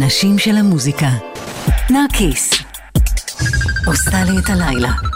האנשים של המוזיקה. נרקיס. עושה לי את הלילה.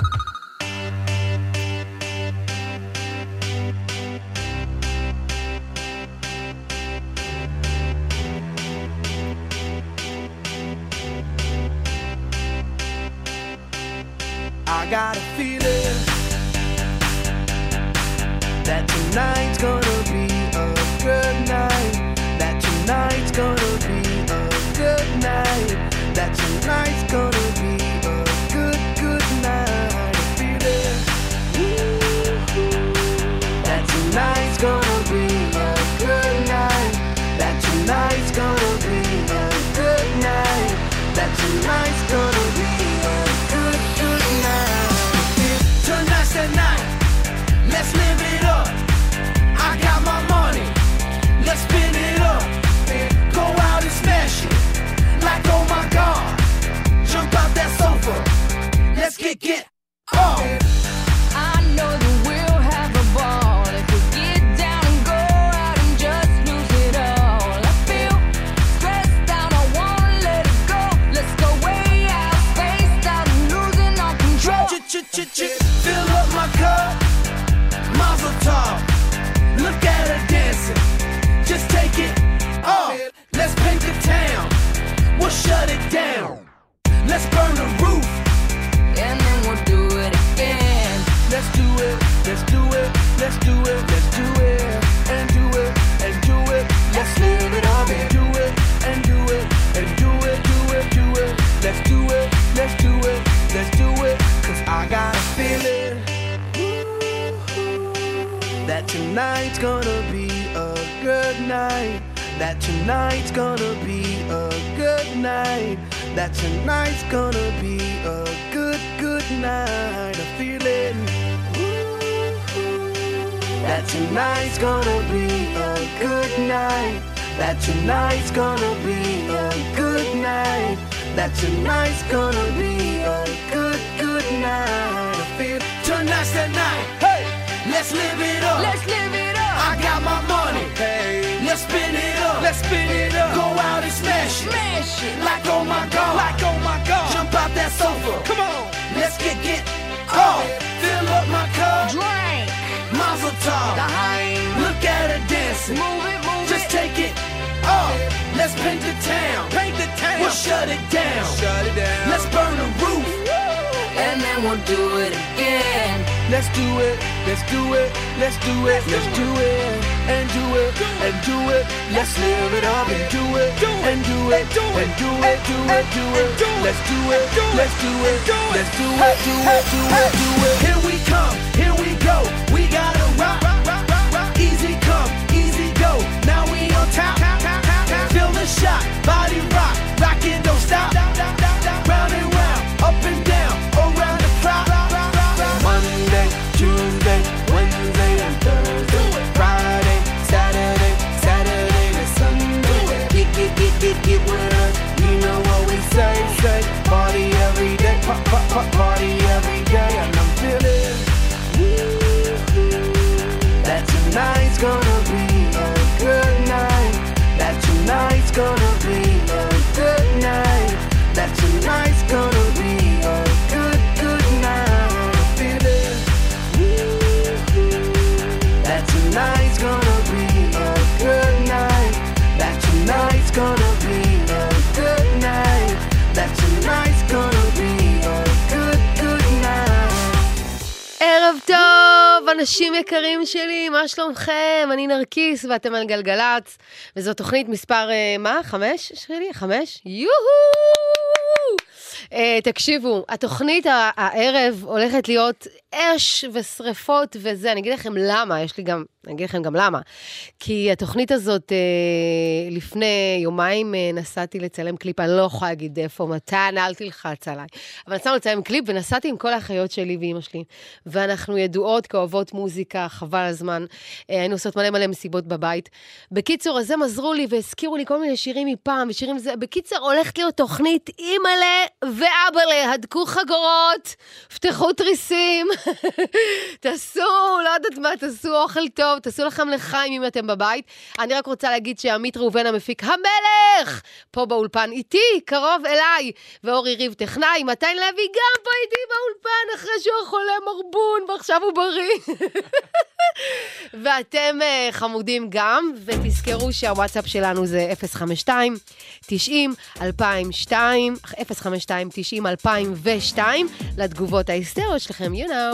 היקרים שלי, מה שלומכם? אני נרקיס ואתם על גלגלצ, וזו תוכנית מספר, אה, מה? חמש, שלי? חמש? יוהו! Uh, תקשיבו, התוכנית הערב הולכת להיות אש ושריפות וזה. אני אגיד לכם למה, יש לי גם, אני אגיד לכם גם למה. כי התוכנית הזאת, אה, לפני יומיים אה, נסעתי לצלם קליפ, אני לא יכולה להגיד איפה, מתן, אל תלחץ עליי. אבל נסענו לצלם קליפ ונסעתי עם כל האחיות שלי ואימא שלי. ואנחנו ידועות כאוהבות מוזיקה, חבל הזמן. אה, היינו עושות מלא מלא מסיבות בבית. בקיצור, אז הם עזרו לי והזכירו לי כל מיני שירים מפעם, ושירים זה... בקיצר, הולכת להיות תוכנית אימא'לה ואבא'לה, הדקו חגורות, פתחו תריסים. תעשו, לא יודעת מה, תעשו אוכל טוב, תעשו לכם לחיים אם אתם בבית. אני רק רוצה להגיד שעמית ראובן המפיק, המלך, פה באולפן איתי, קרוב אליי, ואורי ריב טכנאי, מתן לוי גם פה איתי באולפן, אחרי שהוא חולה מרבון, ועכשיו הוא בריא. ואתם uh, חמודים גם, ותזכרו שהוואטסאפ שלנו זה 052 90 2002, 052 90 2002, לתגובות ההיסטריות שלכם, you know.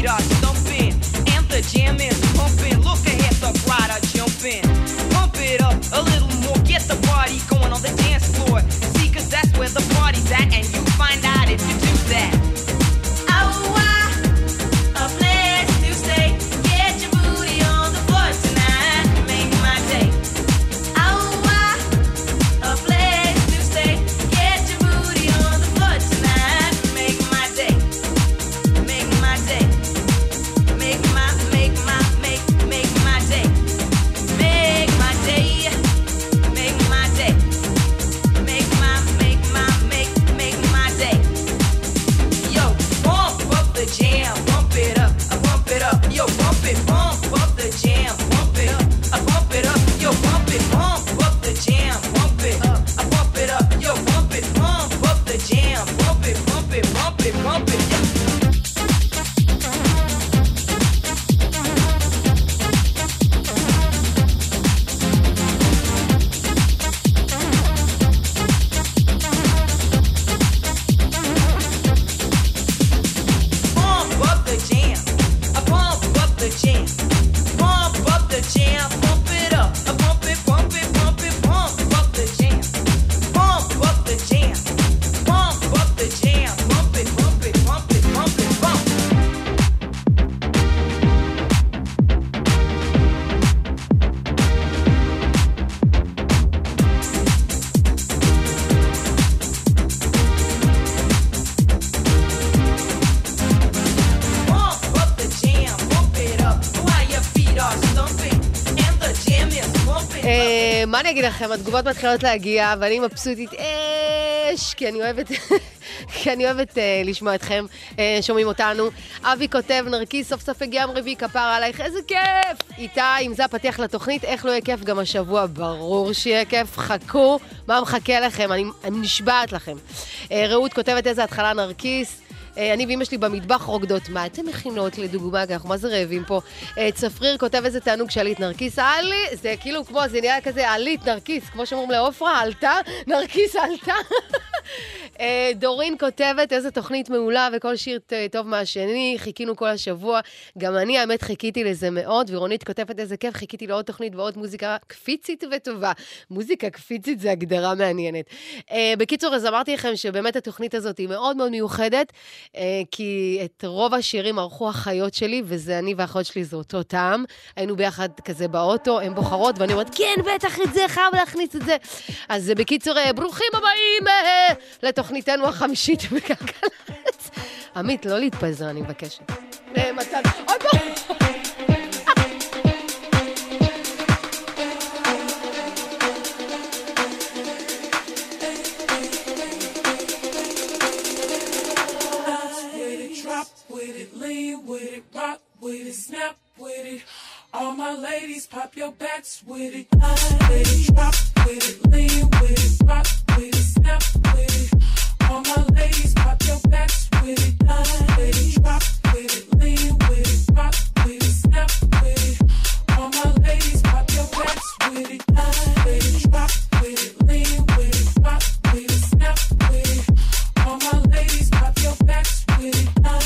Feet are stumping. And the jam is pumping. Look ahead, the crowd are jumping. Pump it up a little more, get the party going on the dance floor. See, cause that's where the party's at, and you find out if you do that. אני אגיד לכם, התגובות מתחילות להגיע, ואני מבסוטית אש, כי אני אוהבת... כי אני אוהבת uh, לשמוע אתכם, uh, שומעים אותנו. אבי כותב, נרקיס, סוף סוף הגיע יום רביעי, כפרה עלייך, איזה כיף! איתי, אם זה הפתיח לתוכנית, איך לא יהיה כיף גם השבוע? ברור שיהיה כיף, חכו, מה מחכה לכם? אני, אני נשבעת לכם. Uh, רעות כותבת, איזה התחלה נרקיס. אה, אני ואימא שלי במטבח רוקדות. מה אתן מכינות לדוגמה? כי אנחנו מה זה רעבים פה. אה, צפריר כותב איזה תענוג שעלית נרקיס. עלי, זה כאילו כמו, זה נהיה כזה עלית נרקיס, כמו שאומרים לעופרה, עלתה, נרקיס עלתה. אה, דורין כותבת איזה תוכנית מעולה וכל שיר טוב מהשני, חיכינו כל השבוע. גם אני, האמת, חיכיתי לזה מאוד, ורונית כותבת איזה כיף, חיכיתי לעוד תוכנית ועוד מוזיקה קפיצית וטובה. מוזיקה קפיצית זה הגדרה מעניינת. אה, בקיצור, אז אמרתי לכם שבאמת התוכנית הזאת היא מאוד מאוד מיוחדת, אה, כי את רוב השירים ערכו אחיות שלי, וזה אני והאחות שלי, זה אותו טעם. היינו ביחד כזה באוטו, הן בוחרות, ואני אומרת, כן, בטח את זה, חייב להכניס את זה. אז בקיצור, ברוכים הבאים לתוכניתנו החמישית בכלכלת. עמית, לא להתפזר, אני מבקשת. אה, מתן, אוי בוא. with it, All my ladies, pop your backs with it. Ladies, drop with it, lean with it, rock with it, snap with it. All my ladies, pop your backs with it. Ladies, drop with it, lean with it, rock with it, snap with it. All my ladies, pop your backs with it. Ladies, drop with it, lean with it, rock with it, snap with it. All my ladies, pop your backs with it.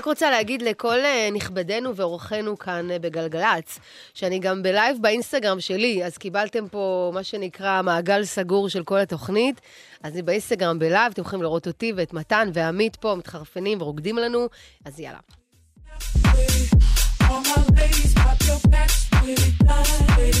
רק רוצה להגיד לכל אה, נכבדינו ואורחינו כאן אה, בגלגלצ, שאני גם בלייב באינסטגרם שלי, אז קיבלתם פה מה שנקרא מעגל סגור של כל התוכנית. אז אני באינסטגרם בלייב, אתם יכולים לראות אותי ואת מתן ועמית פה מתחרפנים ורוקדים לנו, אז יאללה. All my ladies, pop your backs with it, line with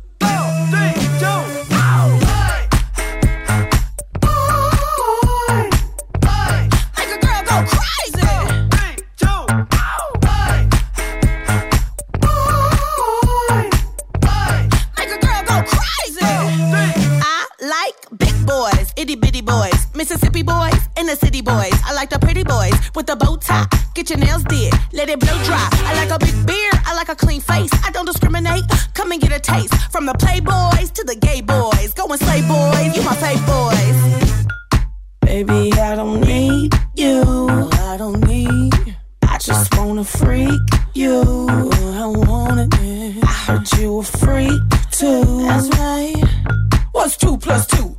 Mississippi boys, and the city boys. I like the pretty boys with the bow tie. Get your nails did, let it blow dry. I like a big beard, I like a clean face. I don't discriminate. Come and get a taste from the playboys to the gay boys. Go and slay boys, you my fave boys. Baby, I don't need you. I don't need. I just wanna freak you. I want it. I heard you a freak too. That's right. What's two plus two?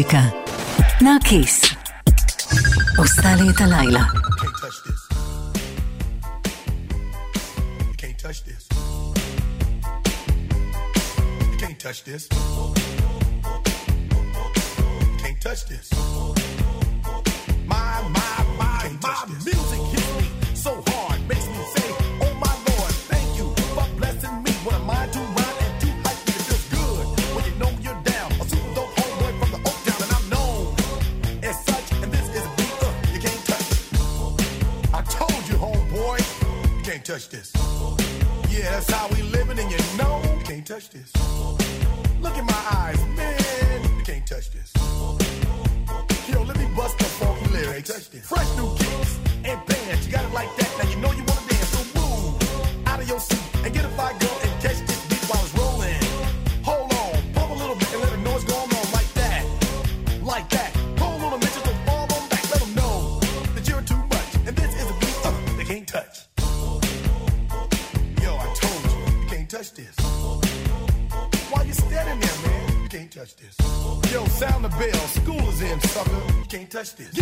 המוזיקה. נרקיס. עושה לי את הלילה. this.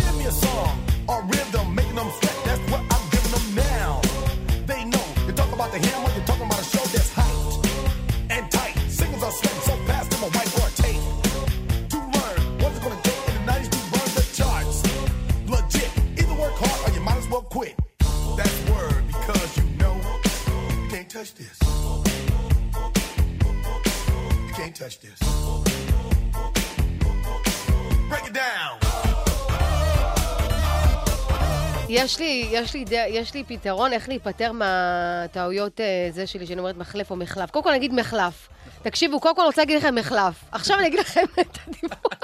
יש לי, יש לי, יש לי פתרון איך להיפטר מהטעויות אה, זה שלי, שאני אומרת מחלף או מחלף. קודם כל אני אגיד מחלף. תקשיבו, קודם כל רוצה להגיד לכם מחלף. עכשיו אני אגיד לכם את הדיווח.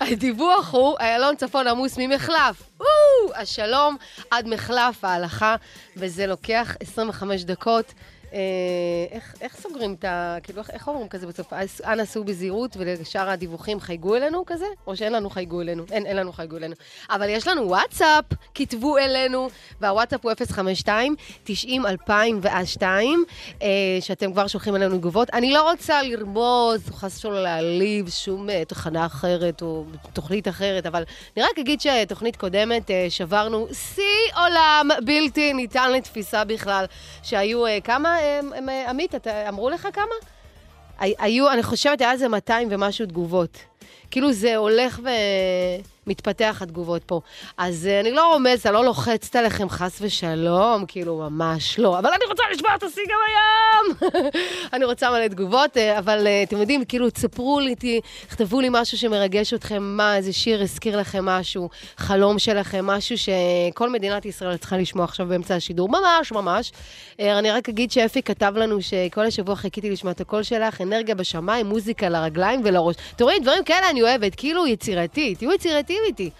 הדיווח הוא, איילון צפון עמוס ממחלף. השלום עד מחלף ההלכה, וזה לוקח 25 דקות. אה, איך, איך סוגרים את ה... כאילו, איך, אומרים כזה בסוף? אנא סעו בזהירות ולשאר הדיווחים חייגו אלינו כזה? או שאין לנו חייגו אלינו? אין, אין לנו חייגו אלינו. אבל יש לנו וואטסאפ, כתבו אלינו, והוואטסאפ הוא 052-90-2002, אה, שאתם כבר שולחים אלינו תגובות. אני לא רוצה לרמוז, חס ושלום להעליב שום אה, תחנה אחרת או תוכנית אחרת, אבל אני רק אגיד שתוכנית קודמת אה, שברנו שיא עולם בלתי ניתן לתפיסה בכלל, שהיו אה, כמה, עמית, אתה- אמרו לך כמה? הי- היו, אני חושבת, היה איזה 200 ומשהו תגובות. כאילו זה הולך ומתפתח התגובות פה. אז אה, אני לא רומזת, אני לא לוחצת עליכם חס ושלום, כאילו, ממש לא. אבל אני רוצה לשמוע את השיא גם היום! אני רוצה מלא תגובות, אה, אבל אה, אתם יודעים, כאילו, תספרו לי, תכתבו לי משהו שמרגש אתכם, מה, איזה שיר הזכיר לכם משהו, חלום שלכם, משהו שכל מדינת ישראל צריכה לשמוע עכשיו באמצע השידור, ממש, ממש. אני רק אגיד שאפי כתב לנו שכל השבוע חיכיתי לשמוע את הקול שלך, אנרגיה בשמיים, מוזיקה לרגליים ולראש. אתם רואים, דברים כאלה אני אוהבת, כאילו יצירתי, תהיו יצירתיים איתי.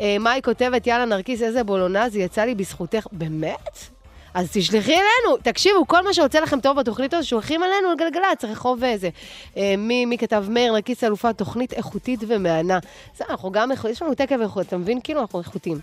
אה, מאי כותבת, יאללה נרקיס, איזה בולונז, יצא לי בזכותך. באמת? אז תשלחי אלינו. תקשיבו, כל מה שיוצא לכם טוב בתוכנית הזאת, שולחים אלינו על גלגלצ, רחוב איזה. אה, מי, מי כתב מאיר נרקיס אלופה, תוכנית איכותית ומהנה. זה, אנחנו גם איכותיים, יש לנו תקף איכות, אתה מבין? כאילו אנחנו איכותיים.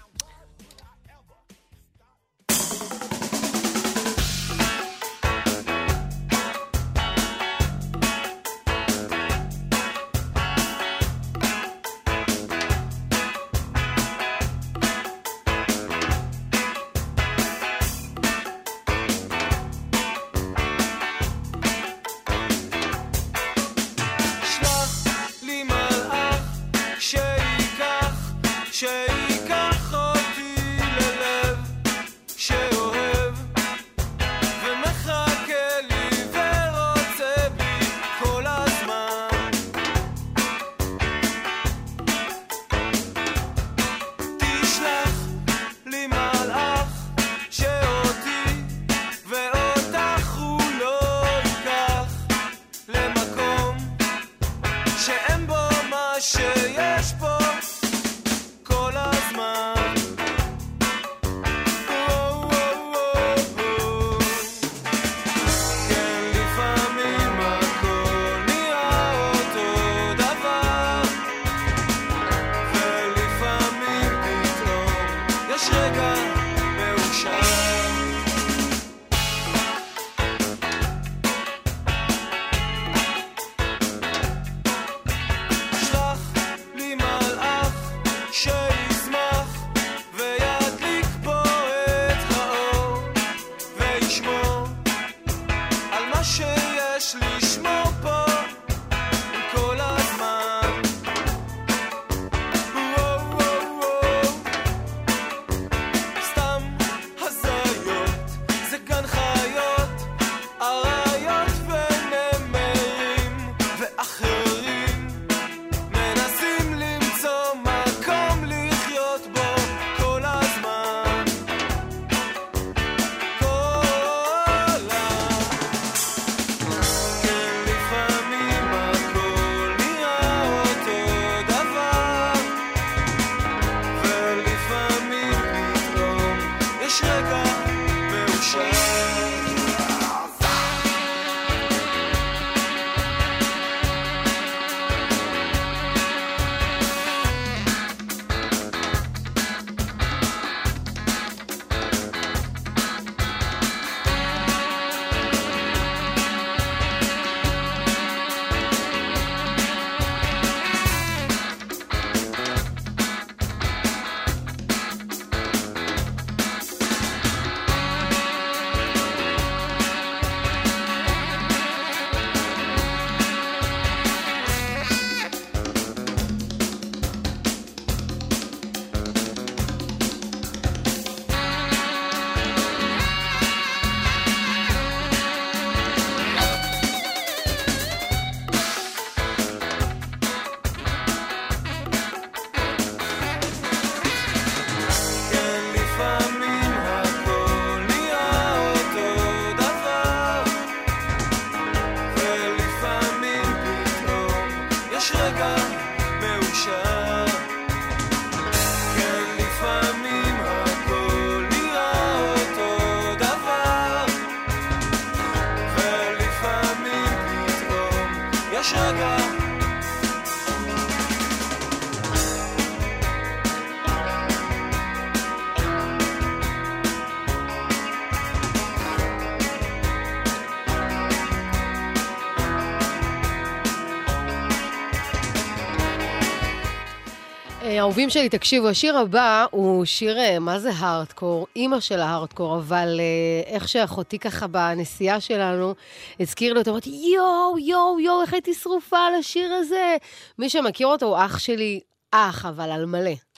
אהובים שלי, תקשיבו, השיר הבא הוא שיר, אה, מה זה הארדקור? אימא של ההארדקור, אבל אה, איך שאחותי ככה בנסיעה שלנו הזכיר אותו, אמרתי, יואו, יואו, יואו, איך הייתי שרופה על השיר הזה. מי שמכיר אותו הוא אח שלי, אח, אבל על מלא.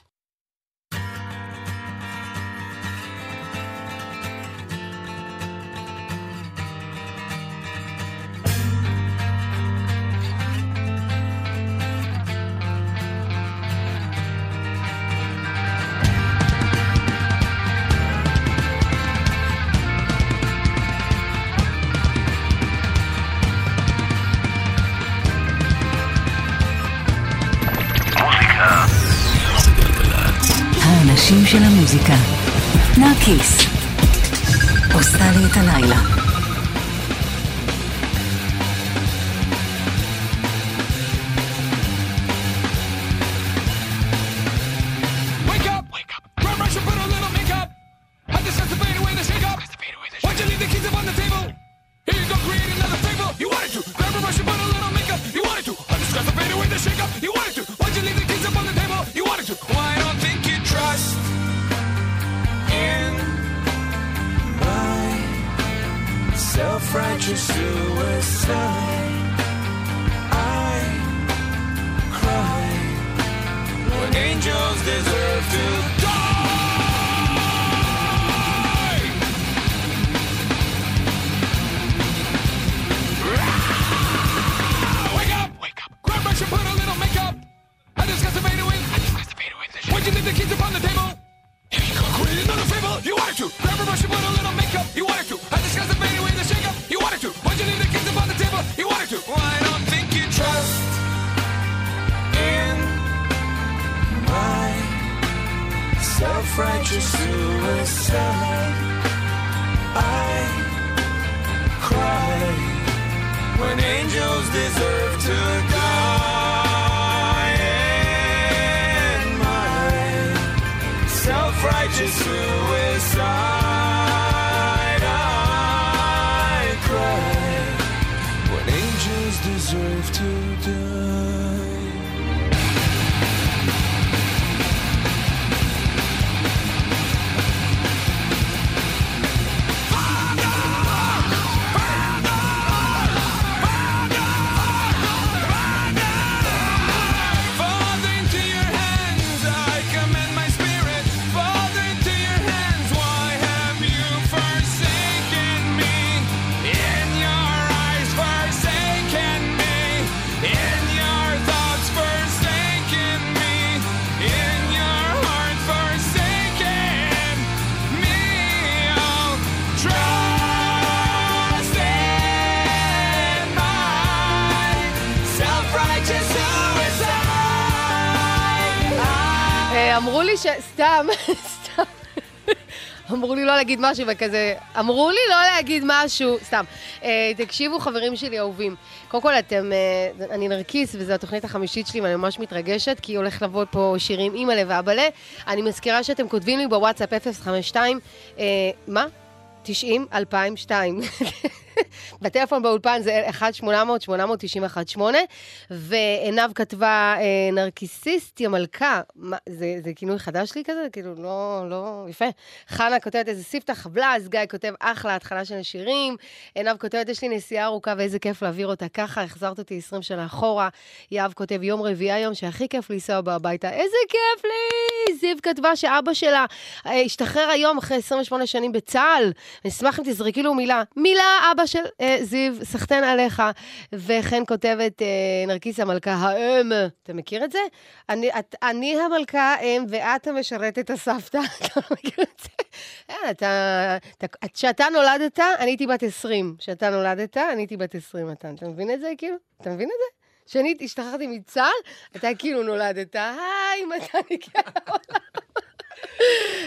האנשים של המוזיקה. נרקיס. עושה לי את הלילה. להגיד משהו וכזה... אמרו לי לא להגיד משהו, סתם. אה, תקשיבו, חברים שלי אהובים. קודם כל, אתם... אה, אני נרקיס, וזו התוכנית החמישית שלי, ואני ממש מתרגשת, כי הולך לבוא פה שירים אימא'לה ואבא'לה. אני מזכירה שאתם כותבים לי בוואטסאפ 052, אה, מה? 90 2002. בטלפון באולפן זה 1-800-891-8, ועינב כתבה אה, נרקיסיסט, יא מלכה. מה, זה, זה כינוי חדש לי כזה? כאילו, לא, לא, יפה. חנה כותבת איזה ספתח חבלז, גיא כותב אחלה, התחלה של השירים. עינב כותבת, יש לי נסיעה ארוכה ואיזה כיף להעביר אותה ככה, החזרת אותי 20 שנה אחורה. יהב כותב, יום רביעי היום שהכי כיף לנסוע בה הביתה, איזה כיף לי! זיו כתבה שאבא שלה אה, השתחרר היום אחרי 28 שנים בצה"ל. אני אשמח אם תזרקי לו מילה. מילה, אבא של אה, זיו, סחטיין עליך. וכן כותבת אה, נרקיס המלכה האם. אתה מכיר את זה? אני, את, אני המלכה האם ואת המשרתת הסבתא. אתה מכיר את זה? אה, אתה... אתה- כשאתה נולדת, אני הייתי בת 20. כשאתה נולדת, אני הייתי בת 20, מתן. אתה מבין את זה, כאילו? אתה מבין את זה? כשאני השתחררתי מצה"ל, אתה כאילו נולדת, היי, מתן הגיע לעולם.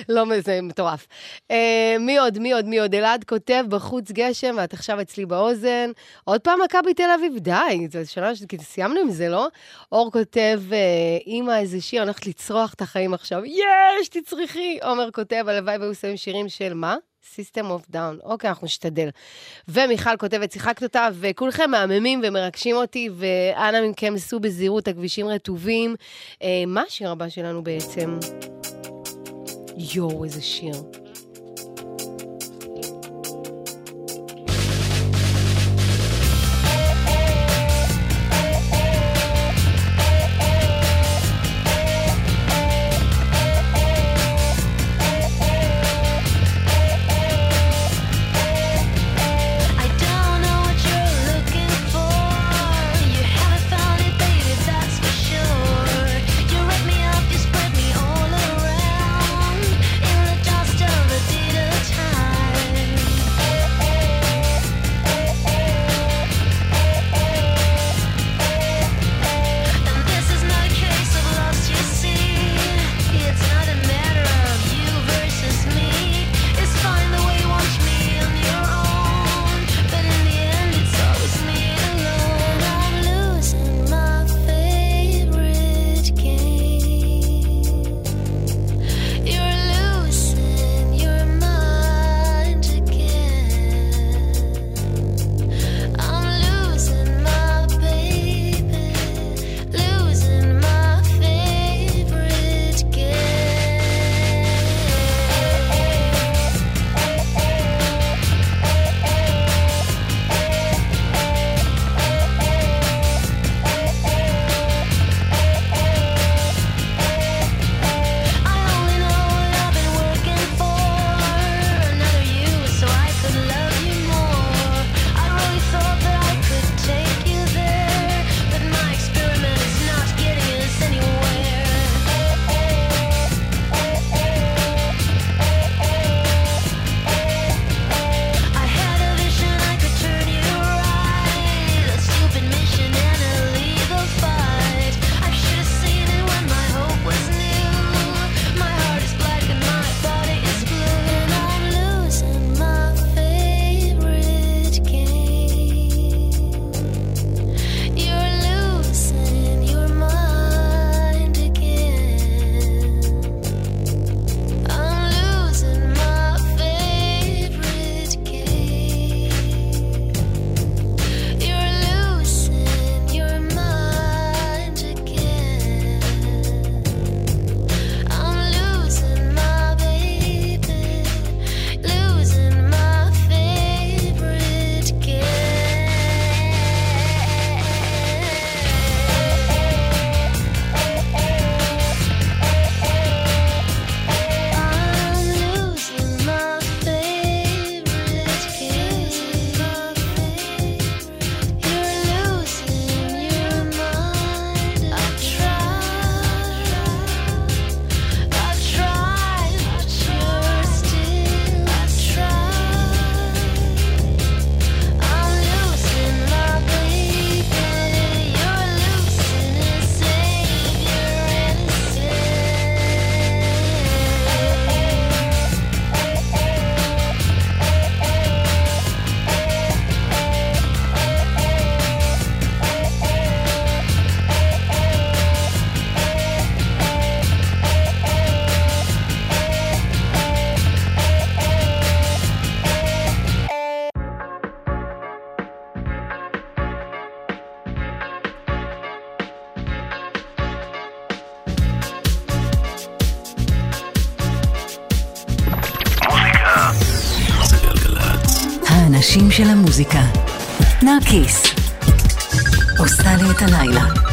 לא, מזה, מטורף. Uh, מי עוד, מי עוד, מי עוד? אלעד כותב, בחוץ גשם, ואת עכשיו אצלי באוזן. עוד פעם מכבי תל אביב, די, זה שנה ש... סיימנו עם זה, לא? אור כותב, אה, uh, אימא, איזה שיר, אני הולכת לצרוח את החיים עכשיו. יש, תצריכי! עומר כותב, הלוואי והיו שמים שירים של מה? System of Down. אוקיי, אנחנו נשתדל. ומיכל כותבת, שיחקת אותה, וכולכם מהממים ומרגשים אותי, ואנא מכם, סעו בזהירות, הכבישים רטובים. Uh, מה השיר הבא שלנו בעצם? you're always a shield. המוזיקה. נרקיס. עושה לי את הלילה.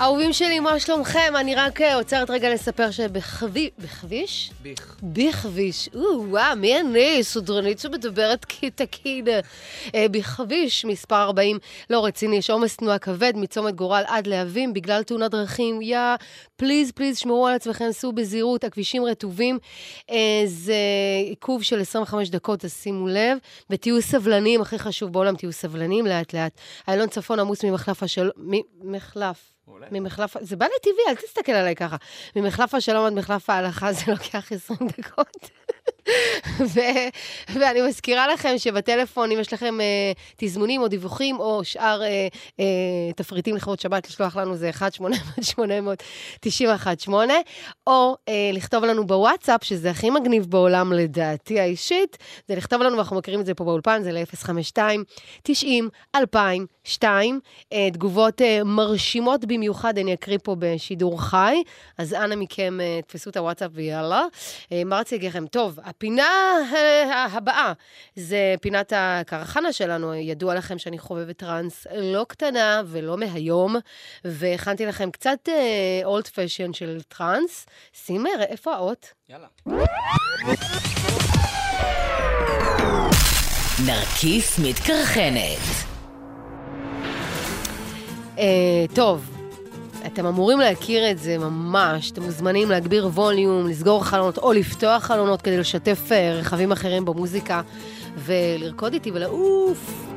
אהובים שלי, מה שלומכם? אני רק אה, עוצרת רגע לספר שבכביש... בכביש? ביך. בכביש. או, וואו, מי אני? סודרנית שמדברת כתקין. אה, בכביש, מספר 40, לא רציני, יש עומס תנועה כבד מצומת גורל עד להבים בגלל תאונת דרכים. יא, פליז, פליז, שמרו על עצמכם, סעו בזהירות, הכבישים רטובים. אה, זה עיכוב של 25 דקות, אז שימו לב. ותהיו סבלניים, הכי חשוב בעולם, תהיו סבלניים לאט-לאט. איילון צפון עמוס ממחלף השלום... ממחלף. ממחלף, זה בא לי טבעי, אל תסתכל עליי ככה. ממחלף השלום עד מחלף ההלכה זה לוקח 20 דקות. ו- ואני מזכירה לכם שבטלפון, אם יש לכם אה, תזמונים או דיווחים או שאר אה, אה, תפריטים לכבוד שבת, לשלוח לנו זה 1-800-800-918, או אה, לכתוב לנו בוואטסאפ, שזה הכי מגניב בעולם לדעתי האישית, זה לכתוב לנו, ואנחנו מכירים את זה פה באולפן, זה ל-052-90-2002. אה, תגובות אה, מרשימות במיוחד, אני אקריא פה בשידור חי, אז אנא מכם, אה, תפסו את הוואטסאפ ויאללה. אה, מה רציתי לכם? טוב, הפינה אה, הבאה זה פינת הקרחנה שלנו. ידוע לכם שאני חובבת טראנס לא קטנה ולא מהיום, והכנתי לכם קצת old fashion של טראנס. סימר, איפה האות? יאללה. נרקיס מתקרחנת. אה, טוב, אתם אמורים להכיר את זה ממש. אתם מוזמנים להגביר ווליום, לסגור חלונות או לפתוח חלונות כדי לשתף אה, רכבים אחרים במוזיקה ולרקוד איתי ולעוף.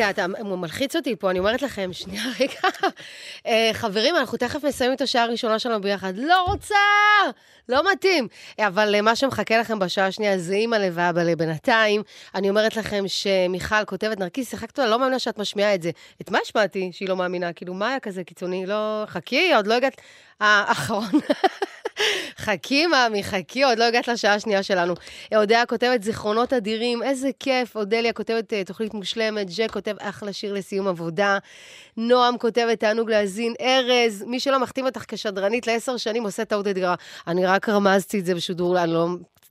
רגע, אתה, מלחיץ אותי פה, אני אומרת לכם, שנייה, רגע. אה, חברים, אנחנו תכף מסיימים את השעה הראשונה שלנו ביחד. לא רוצה! לא מתאים. אה, אבל אה, מה שמחכה לכם בשעה השנייה זה אימא לב ואבא לב בינתיים. אני אומרת לכם שמיכל כותבת, נרקיס, שיחקת לה, לא מאמינה שאת משמיעה את זה. את מה השמעתי שהיא לא מאמינה? כאילו, מה היה כזה קיצוני? לא... חכי, עוד לא הגעת... האחרון. חכי, מאמי, חכי, עוד לא הגעת לשעה השנייה שלנו. אודיה כותבת זיכרונות אדירים, איזה כיף. אודליה כותבת אה, תוכנית מושלמת, ג'ק כותב אחלה שיר לסיום עבודה. נועם כותבת תענוג להאזין, ארז, מי שלא מחתים אותך כשדרנית לעשר שנים עושה טעות אתגרה. אני רק רמזתי את זה בשידור, אני לא...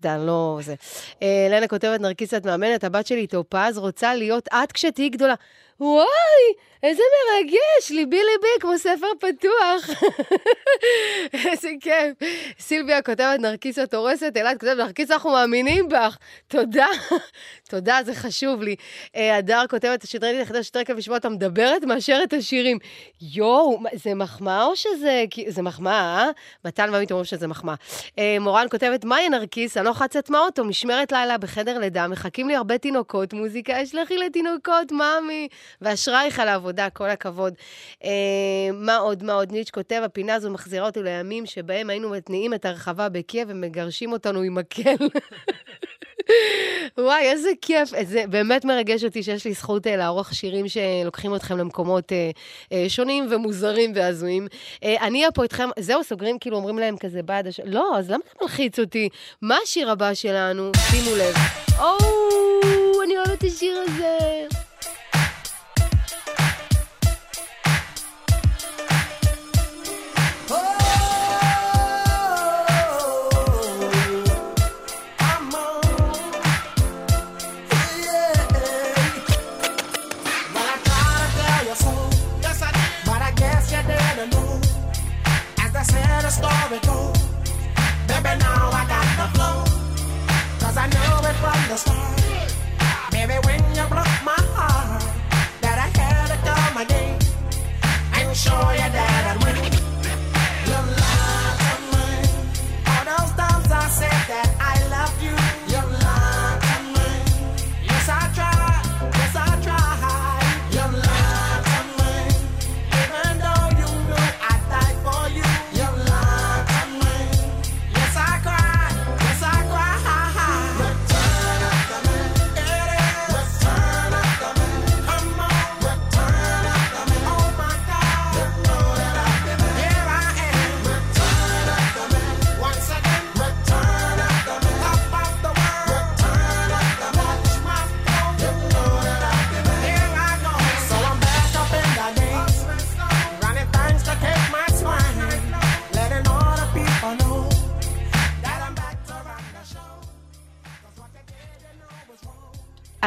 אני לא... זה. אה, לנה כותבת, נרקיסת מאמנת, הבת שלי טופז רוצה להיות את כשתהיי גדולה. וואי, איזה מרגש, ליבי ליבי, כמו ספר פתוח. איזה כיף. סילביה כותבת, נרקיסה הורסת, אלעד כותבת, נרקיסה, אנחנו מאמינים בך. תודה, תודה, זה חשוב לי. אה, הדר כותבת, השדרנית היחידה שיותר כיף לשמוע אותה מדברת מאשר את השירים. יואו, זה מחמאה או שזה... זה מחמאה, אה? מתן ועמית אומרים שזה מחמאה. אה, מורן כותבת, מהי נרקיס? אני לא לצאת מהאוטו, משמרת לילה בחדר לידה, מחכים לי הרבה תינוקות, מוזיקה, יש לכי לתינוקות, מאמי. ואשרייך על העבודה, כל הכבוד. אה, מה עוד, מה עוד? ניץ' כותב, הפינה הזו מחזירה אותי לימים שבהם היינו מתניעים את הרחבה בקייב ומגרשים אותנו עם מקל. וואי, איזה כיף. זה באמת מרגש אותי שיש לי זכות אה, לערוך שירים שלוקחים אתכם למקומות אה, אה, שונים ומוזרים והזויים. אה, אני אהיה פה איתכם, זהו, סוגרים, כאילו אומרים להם כזה בעד הש... לא, אז למה אתה מלחיץ אותי? מה השיר הבא שלנו? שימו לב. או, אני אוהבת את השיר הזה. stars.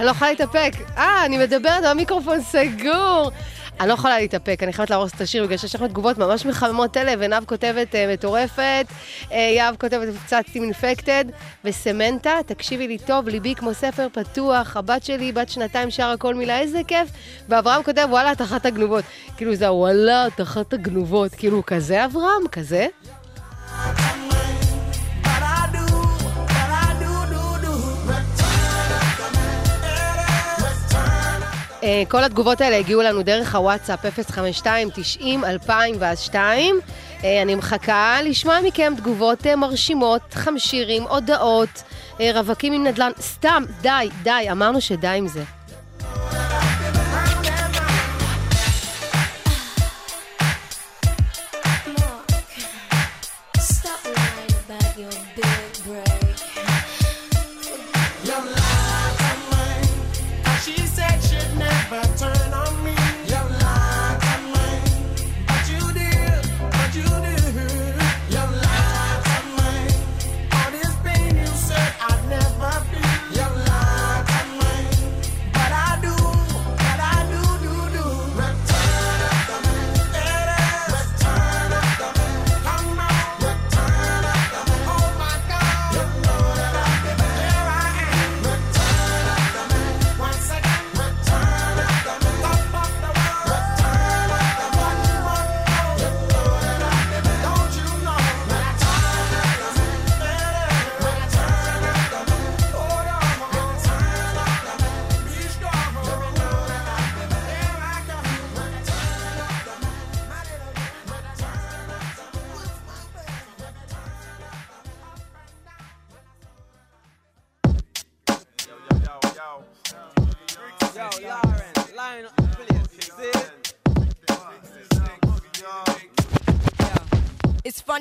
אני לא יכולה להתאפק. אה, אני מדברת, המיקרופון סגור. אני לא יכולה להתאפק, אני חייבת להרוס את השיר בגלל שיש לכם תגובות ממש מחממות לב. עינב כותבת אה, מטורפת, אה, יהב כותבת קצת אינפקטד, וסמנטה, תקשיבי לי טוב, ליבי כמו ספר פתוח, הבת שלי בת שנתיים שרה כל מילה, איזה כיף. ואברהם כותב, וואלה, את אחת הגנובות. כאילו זה וואלה, את אחת הגנובות. כאילו, כזה אברהם? כזה? כל התגובות האלה הגיעו לנו דרך הוואטסאפ 052-90-2000 ואז 2. אה, אני מחכה לשמוע מכם תגובות אה, מרשימות, חמשירים, הודעות, אה, רווקים עם נדל"ן. סתם, די, די, אמרנו שדי עם זה.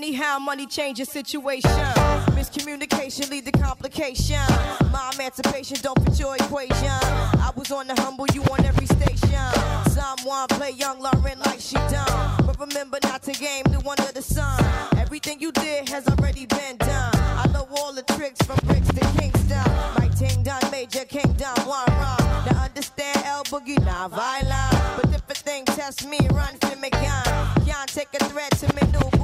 Funny how money changes situation. Miscommunication lead to complication. My emancipation don't fit your equation. I was on the humble, you on every station. Someone play young Lauren like she done. But remember not to game the one under the sun. Everything you did has already been done. I know all the tricks from bricks to Kingston. My ting done, major kingdom, one wrong. Now understand El Boogie, not violent. But if a thing test me, run for me, gun. Can't take a threat to me. El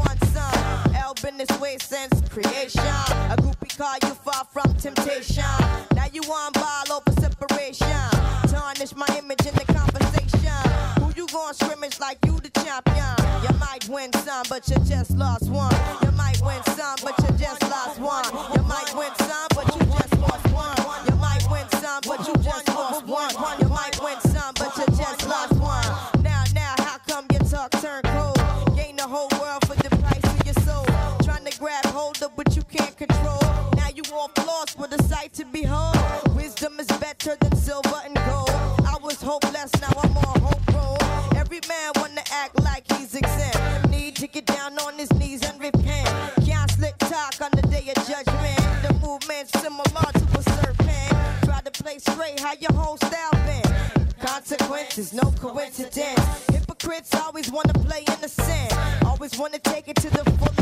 this way since creation. A groupie call you far from temptation. Now you on ball over separation. Tarnish my image in the conversation. Who you gon' scrimmage like you the champion? You might win some, but you just lost one. To behold. Wisdom is better than silver and gold. I was hopeless, now I'm on hope roll. Every man wanna act like he's exempt. Need to get down on his knees and repent. Can't slick talk on the day of judgment. The movement's similar to a serpent. Try to play straight, how your whole style been. Consequences, no coincidence. Hypocrites always wanna play innocent. Always wanna take it to the full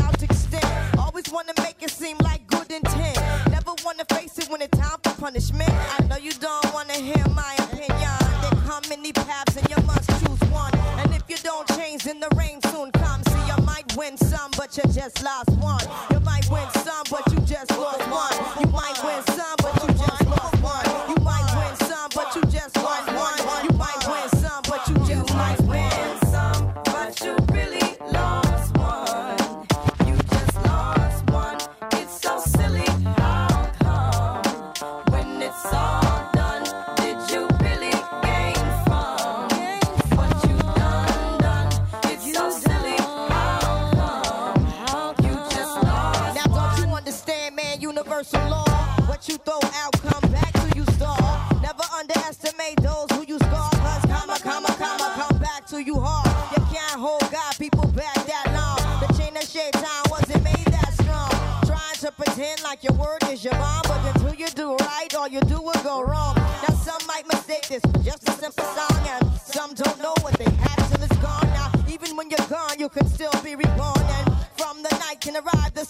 punishment. I know you don't wanna hear my opinion. There come many paths and you must choose one. And if you don't change, then the rain soon comes. See, you might win some, but you just lost one. You might win some, but you just lost one. You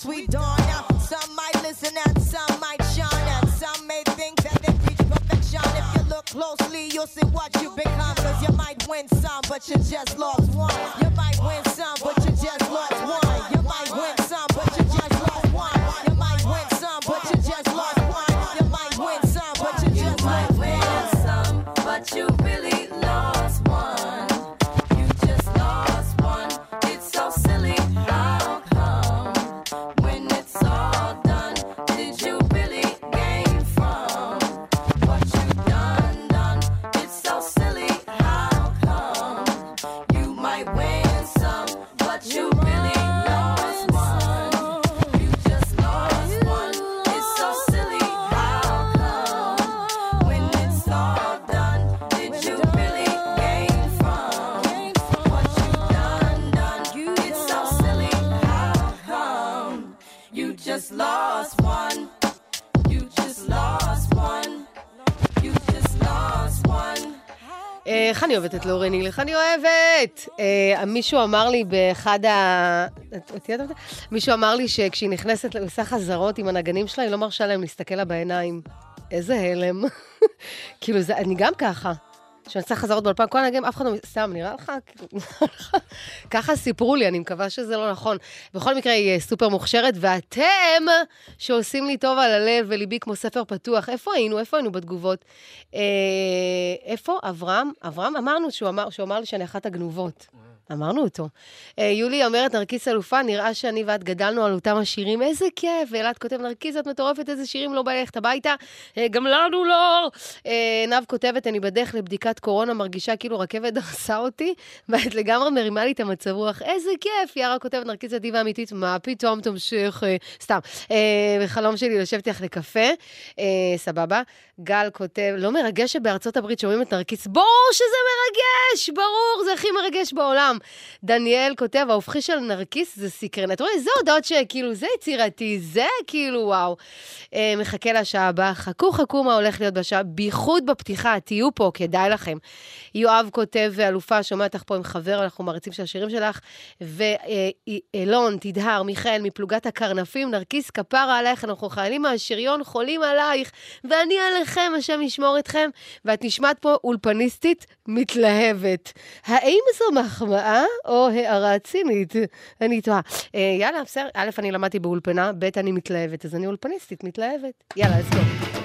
sweet dawn. Now some might listen and some might shine, and some may think that they reach perfection. If you look closely, you'll see what you become. Cause you might win some, but you just lost איך אני אוהבת את לורן היל? איך אני אוהבת? אה, מישהו אמר לי באחד ה... את- אותי יודע? מישהו אמר לי שכשהיא נכנסת, עושה חזרות עם הנגנים שלה, היא לא מרשה להם להסתכל לה בעיניים. איזה הלם. כאילו, זה, אני גם ככה. כשאני עושה חזרות באולפן, כל הנגנים, אף אחד לא... סתם, נראה לך? ככה סיפרו לי, אני מקווה שזה לא נכון. בכל מקרה, היא אה, סופר מוכשרת, ואתם, שעושים לי טוב על הלב וליבי כמו ספר פתוח, איפה היינו? איפה היינו בתגובות? אה, איפה? אברהם? אברהם? אמרנו שהוא אמר, שהוא אמר לי שאני אחת הגנובות. אמרנו אותו. אה, יולי אומרת, נרקיס אלופה, נראה שאני ואת גדלנו על אותם השירים, איזה כיף. ואלעד כותב, נרקיס, את מטורפת, איזה שירים לא בא ללכת הביתה. אה, גם לנו לא. אה, נב כותבת, אני בדרך לבדיקת קורונה, מרגישה כאילו רכבת דרסה אותי, ואת לגמרי מרימה לי את המצב רוח. איזה כיף. יארה כותבת, נרקיס אדיבה אמיתית, מה פתאום תמשיך, אה, סתם. אה, חלום שלי לשבת איתך לקפה, אה, סבבה. גל כותב, לא מרגש שבארצות הברית שומעים את נרקיס? ברור שזה מרגש, ברור, זה הכי מרגש בעולם. דניאל כותב, ההופכי של נרקיס זה סקרן. אתה רואה, זה הודעות שכאילו, זה יצירתי, זה כאילו, וואו. אה, מחכה לשעה הבאה, חכו, חכו מה הולך להיות בשעה, בייחוד בפתיחה, תהיו פה, כדאי לכם. יואב כותב, אלופה, שומע אותך פה עם חבר, אנחנו מעריצים של השירים שלך. ואילון, תדהר, מיכאל, מפלוגת הקרנפים, נרקיס כפרה עלייך, אנחנו חיילים מהשריון, חולים עלייך, ואני עליכם, השם ישמור אתכם. ואת נשמעת פה אולפניסטית מתלהבת. האם זו מחמאה או הערה צינית? אני תוהה. אה, יאללה, בסדר, א', אני למדתי באולפנה, ב', אני מתלהבת, אז אני אולפניסטית מתלהבת. יאללה, אז go.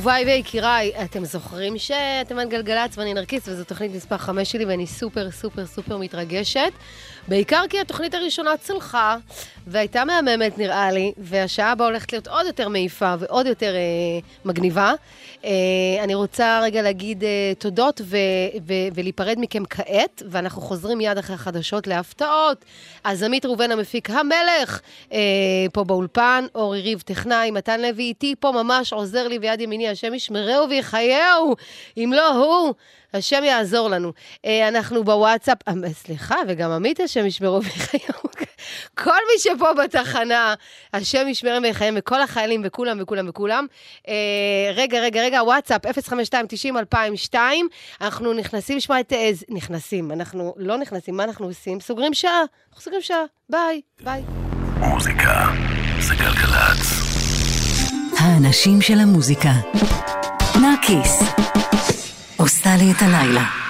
אהוביי ויקיריי, אתם זוכרים שאתם על גלגלצ ואני נרקיס, וזו תוכנית מספר 5 שלי, ואני סופר סופר סופר מתרגשת. בעיקר כי התוכנית הראשונה צלחה, והייתה מהממת נראה לי, והשעה הבאה הולכת להיות עוד יותר מעיפה ועוד יותר אה, מגניבה. אה, אני רוצה רגע להגיד אה, תודות ו- ו- ולהיפרד מכם כעת, ואנחנו חוזרים מיד אחרי החדשות להפתעות. אז עמית ראובן המפיק המלך, אה, פה באולפן, אורי ריב טכנאי, מתן לוי איתי פה ממש עוזר לי ויד ימיני, השם ישמרהו ויחייהו. אם לא הוא, השם יעזור לנו. אה, אנחנו בוואטסאפ, אה, סליחה, וגם עמית השם ישמרו ויחייהו. כל מי שפה בתחנה, השם ישמרם ויחייהם, וכל החיילים וכולם וכולם וכולם. אה, רגע, רגע, רגע, וואטסאפ, 052-90-2002. אנחנו נכנסים לשמוע את... אה, נכנסים, אנחנו לא נכנסים, מה אנחנו עושים? סוגרים שעה, אנחנו סוגרים שעה. ביי, ביי. מוזיקה זה גלגלצ. האנשים של המוזיקה. נרקיס. עושה לי את הלילה.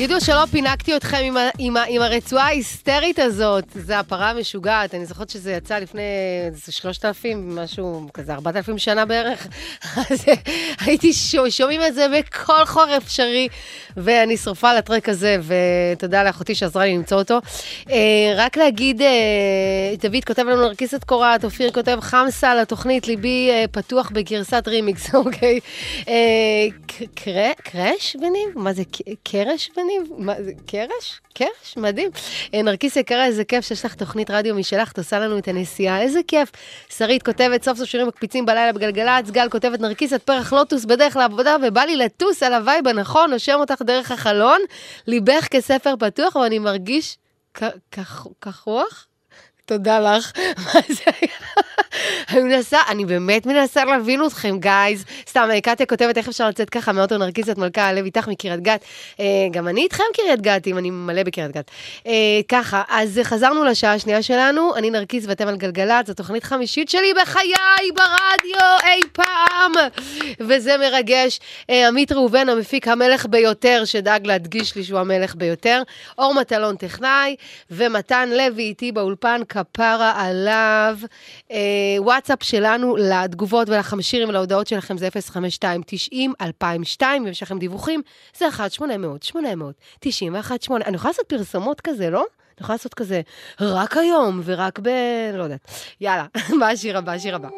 תגידו שלא פינקתי אתכם עם, ה- עם, ה- עם הרצועה ההיסטרית הזאת. זה הפרה המשוגעת. אני זוכרת שזה יצא לפני איזה 3,000, משהו כזה, 4,000 שנה בערך. אז אה, הייתי שו- שומעים את זה בכל חור אפשרי, ואני שרופה על הטרק הזה, ותודה לאחותי שעזרה לי למצוא אותו. אה, רק להגיד, אה, דוד כותב לנו נרקיסת קורת, אופיר כותב חמסה לתוכנית, ליבי אה, פתוח בגרסת רימיקס, אוקיי. קרש בניב? מה זה, קרש בניב? מה זה, קרש? קרש? מדהים. נרקיס יקרה, איזה כיף שיש לך תוכנית רדיו משלך, את עושה לנו את הנסיעה, איזה כיף. שרית כותבת, סוף סוף שירים מקפיצים בלילה בגלגלצ, גל כותבת, נרקיס את פרח לוטוס בדרך לעבודה, ובא לי לטוס על ה vibe הנכון, נושם אותך דרך החלון, ליבך כספר פתוח, ואני מרגיש כ- כח- כחוח? תודה לך. מה זה היה? אני מנסה, אני באמת מנסה להבין אתכם, guys. סתם, אה, קטיה כותבת איך אפשר לצאת ככה מאוטו נרקיסת מלכה הלב איתך מקריית גת. אה, גם אני איתכם קריית גתים, אני מלא בקריית גת. אה, ככה, אז חזרנו לשעה השנייה שלנו, אני נרקיס ואתם על גלגלצ, זו תוכנית חמישית שלי בחיי ברדיו אי פעם. וזה מרגש. עמית ראובן, המפיק המלך ביותר, שדאג להדגיש לי שהוא המלך ביותר. אור מטלון טכנאי, ומתן לוי איתי באולפן, כפרה עליו. וואטסאפ שלנו לתגובות ולחמשירים ולהודעות שלכם זה 052-90-2002, ואם יש לכם דיווחים, זה 1-800-800-91-8. אני יכולה לעשות פרסומות כזה, לא? אני יכולה לעשות כזה רק היום ורק ב... לא יודעת. יאללה, מה השיר הבא? השיר הבא.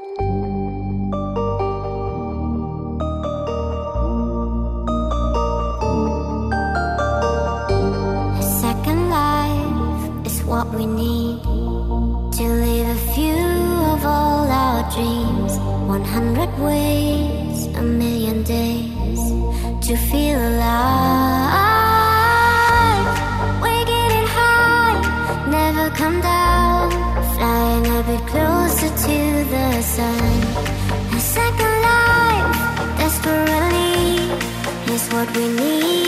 What we need dreams. 100 ways, a million days to feel alive. We're getting high, never come down, flying a bit closer to the sun. A second life, desperately, is what we need.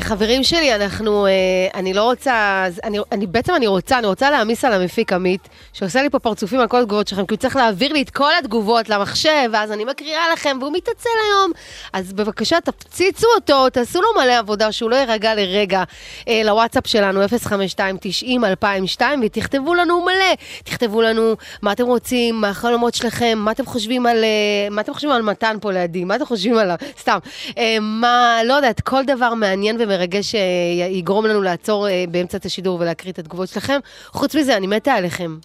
חברים שלי, אנחנו, אה, אני לא רוצה, אני, אני בעצם אני רוצה, אני רוצה להעמיס על המפיק עמית, שעושה לי פה פרצופים על כל התגובות שלכם, כי הוא צריך להעביר לי את כל התגובות למחשב, ואז אני מקריאה לכם, והוא מתעצל היום. אז בבקשה, תפציצו אותו, תעשו לו מלא עבודה, שהוא לא יירגע לרגע. אה, לוואטסאפ שלנו, 052-90-2002, ותכתבו לנו מלא. תכתבו לנו מה אתם רוצים, מה החלומות שלכם, מה אתם חושבים על, אה, מה אתם חושבים על מתן פה לידי, מה אתם חושבים עליו, סתם. אה, מה, לא יודעת, כל דבר מעניין ומרגש שיגרום לנו לעצור אה, באמצע את השידור ולהקריא את התגובות שלכם. חוץ מזה, אני מתה עליכם.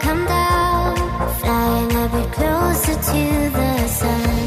come down, flying a bit closer to the sun.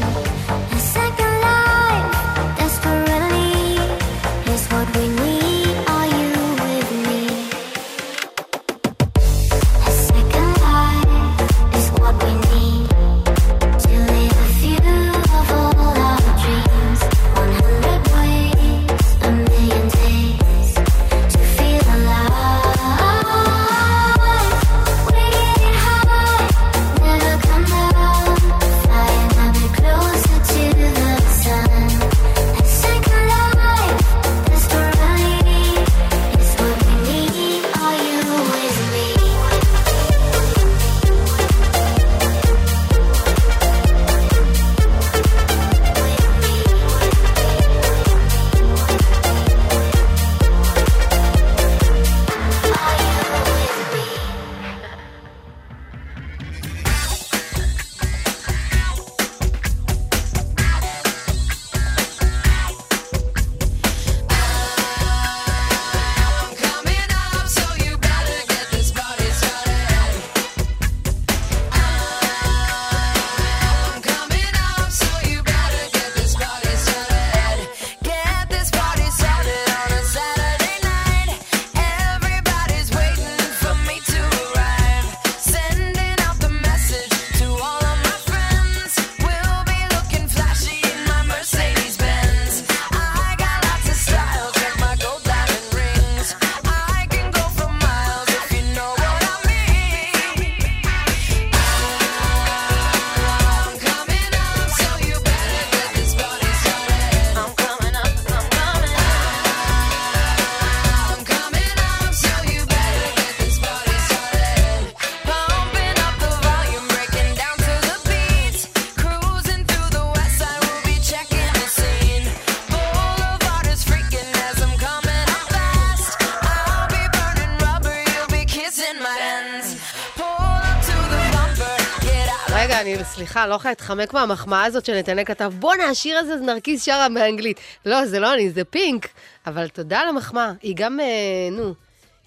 סליחה, לא יכולה להתחמק מהמחמאה הזאת שנתנאל כתב, בואנה, השיר הזה זה נרקיס שרה באנגלית. לא, זה לא אני, זה פינק. אבל תודה על המחמאה. היא גם, אה, נו,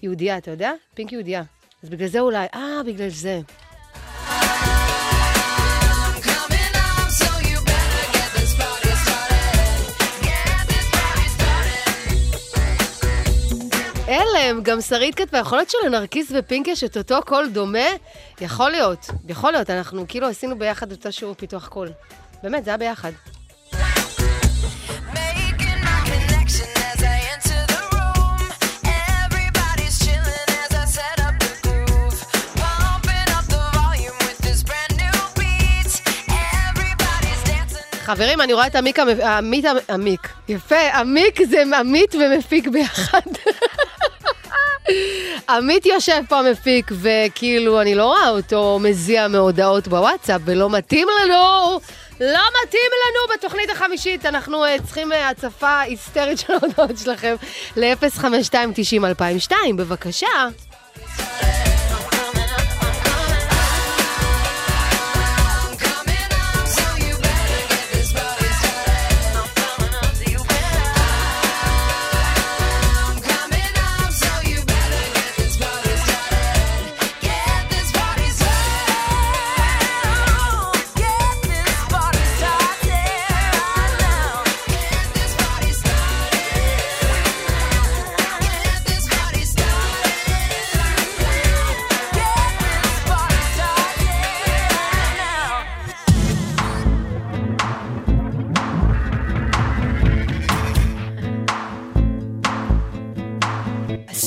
יהודייה, אתה יודע? פינק יהודייה. אז בגלל זה אולי, אה, בגלל זה. הלם, גם שרית כתבה, יכול להיות שלנרקיס ופינק יש את אותו קול דומה? יכול להיות, יכול להיות, אנחנו כאילו עשינו ביחד את השיעור פיתוח קול. באמת, זה היה ביחד. חברים, אני רואה את עמיק, המ- עמית, עמיק, יפה, עמיק זה עמית ומפיק ביחד. עמית יושב פה מפיק, וכאילו, אני לא רואה אותו מזיע מהודעות בוואטסאפ, ולא מתאים לנו, לא מתאים לנו בתוכנית החמישית. אנחנו uh, צריכים uh, הצפה היסטרית של ההודעות שלכם ל-052-90-2002, בבקשה.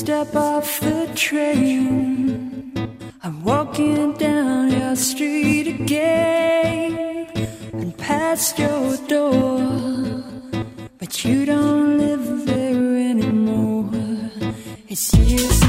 Step off the train. I'm walking down your street again and past your door. But you don't live there anymore. It's years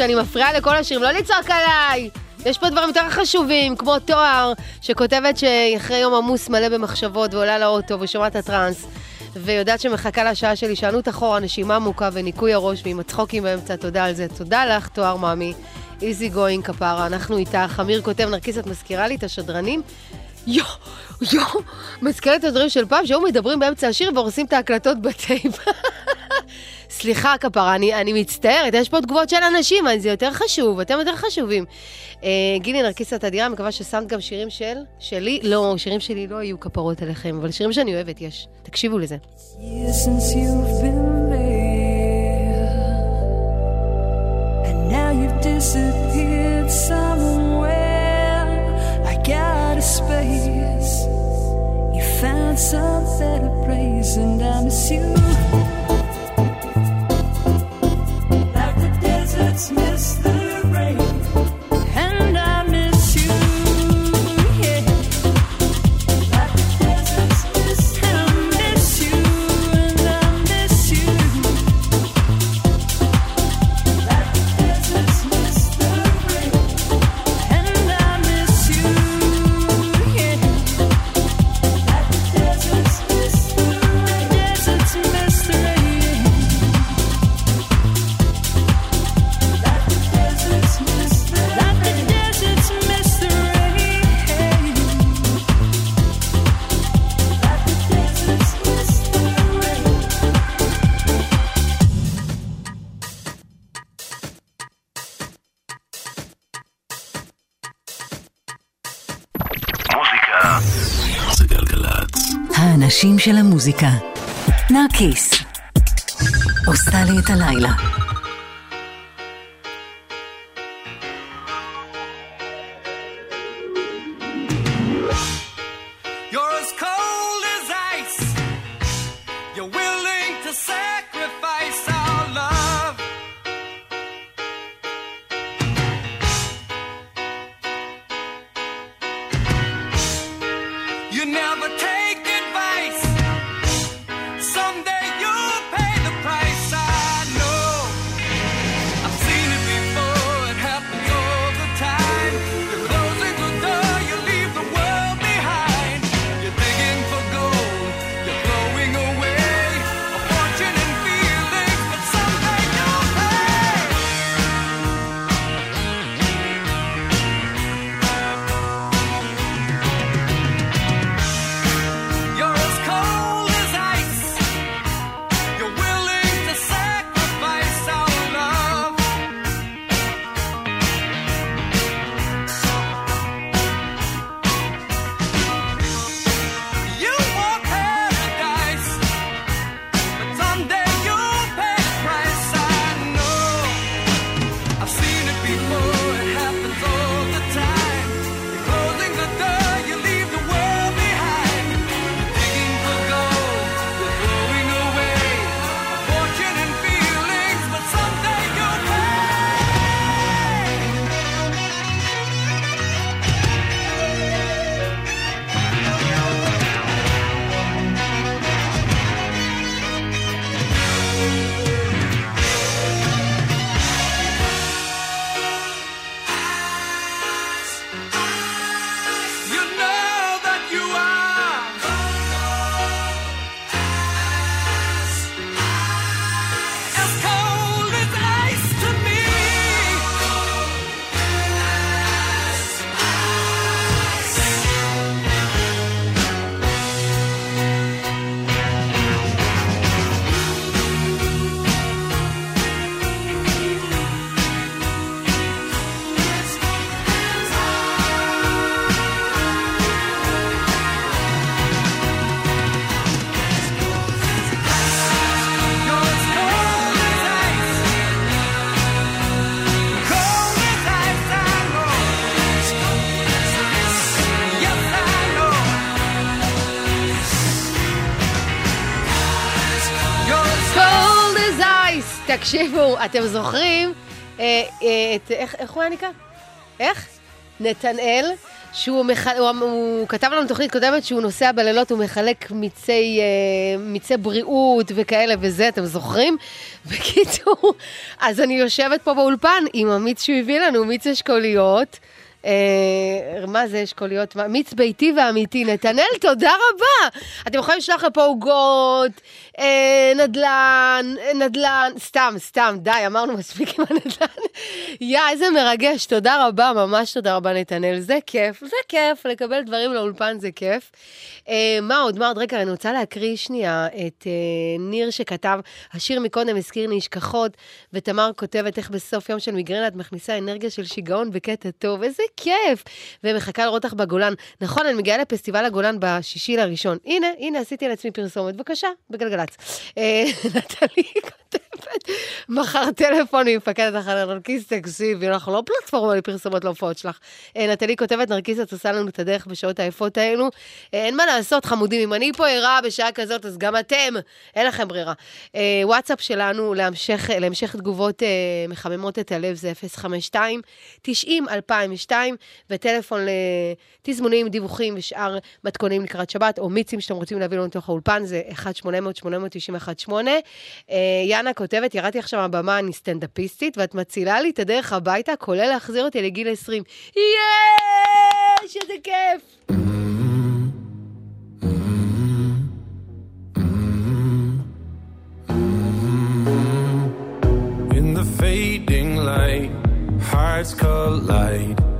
שאני מפריעה לכל השירים, לא לצעוק עליי! יש פה דברים יותר חשובים, כמו תואר, שכותבת שאחרי יום עמוס מלא במחשבות ועולה לאוטו ושומעת הטראנס, ויודעת שמחכה לשעה של הישענות אחורה, נשימה עמוקה וניקוי הראש ועם הצחוקים באמצע, תודה על זה. תודה לך, תואר מאמי. easy going כפרה, אנחנו איתך. אמיר כותב, נרקיס, את מזכירה לי את השדרנים? יואו, יואו, מזכירה לי את הדברים של פעם, שהיו מדברים באמצע השיר והורסים את ההקלטות בטייפ. סליחה, כפרה, אני, אני מצטערת, יש פה תגובות של אנשים, זה יותר חשוב, אתם יותר חשובים. אה, גילי נרקיסת אדירה, מקווה ששמת גם שירים של... שלי? לא, שירים שלי לא היו כפרות עליכם, אבל שירים שאני אוהבת יש. תקשיבו לזה. Found some better place, and I miss you. dismiss the הנשים של המוזיקה. נרקיס. עושה לי את הלילה. תקשיבו, אתם זוכרים אה, אה, את, איך, איך הוא היה נקרא? איך? נתנאל, שהוא מח... הוא, הוא כתב לנו תוכנית קודמת שהוא נוסע בלילות, הוא מחלק מיצי, אה, מיצי בריאות וכאלה וזה, אתם זוכרים? בקיצור, אז אני יושבת פה באולפן עם המיץ שהוא הביא לנו, מיץ אשכוליות. אה, מה זה אשכוליות? מיץ ביתי ואמיתי. נתנאל, תודה רבה. אתם יכולים לשלוח לפה עוגות, אה, נדל"ן, אה, נדל"ן, סתם, סתם, די, אמרנו מספיק עם הנדל"ן. יא, איזה מרגש, תודה רבה, ממש תודה רבה, נתנאל. זה כיף, זה כיף, לקבל דברים לאולפן זה כיף. מה עוד, מה עוד? רגע, אני רוצה להקריא שנייה את ניר שכתב, השיר מקודם הזכיר נשכחות, ותמר כותבת איך בסוף יום של מיגרנה את מכניסה אנרגיה של שיגעון בקטע טוב, איזה כיף! ומחכה לראות אותך בגולן. נכון, אני מגיעה לפסטיבל הגולן בשישי לראשון. הנה, הנה, עשיתי לעצמי פרסומת, בבקשה, בגלגלצ. אה, נטלי כותבת, מחר טלפון ממפקדת החלל נרקיס, תקשיבי, אנחנו לא פלטפורמה לפרסומות להופעות שלך. אה, נטלי כותבת, נרקיס, את עושה לנו את הדרך בשעות היפות האלו. אה, אין מה לעשות, חמודים, אם אני פה ערה בשעה כזאת, אז גם אתם, אין לכם ברירה. וואטסאפ שלנו להמשך, תגובות מחממות את הלב זה 052 90 2002, וטלפון לתזמונים, דיווחים ושאר מתכונים לקראת שבת, או מיצים שאתם רוצים להביא לנו לתוך האולפן, זה 1-800-890-18. אה, יאנה כותבת, ירדתי עכשיו מהבמה, אני סטנדאפיסטית, ואת מצילה לי את הדרך הביתה, כולל להחזיר אותי לגיל 20. יש! איזה כיף! Fading light, hearts collide.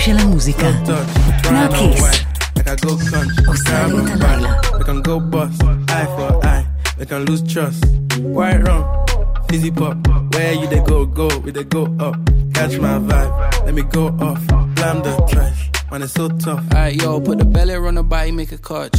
של המוזיקה. נרקיס. Like I go country, עושה לי את grab 'em הלילה. back. We can go bust, eye for eye. We can lose trust. White rum, fizzy pop. Where you they go, go, we they go up. Catch my vibe, let me go off. Blam the trash, man it's so tough. Alright, yo, put the belly on the body, make a catch.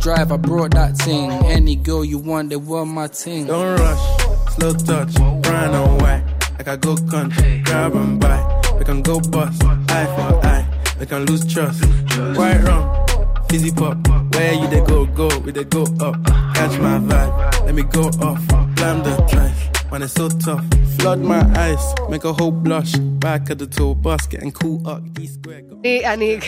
drive, I brought that thing. Any girl you want, they want my thing. Don't rush, slow touch, brown and white. Like I go country, grab and buy. We can go bust, eye for eye. We can lose trust. White rum, fizzy pop. Where you they go, go, we they go up. Catch my vibe, let me go off. Blam the trash, man it's so tough. Flood my eyes, make a whole blush. Back of the tour bus, getting cool up. D square. אני,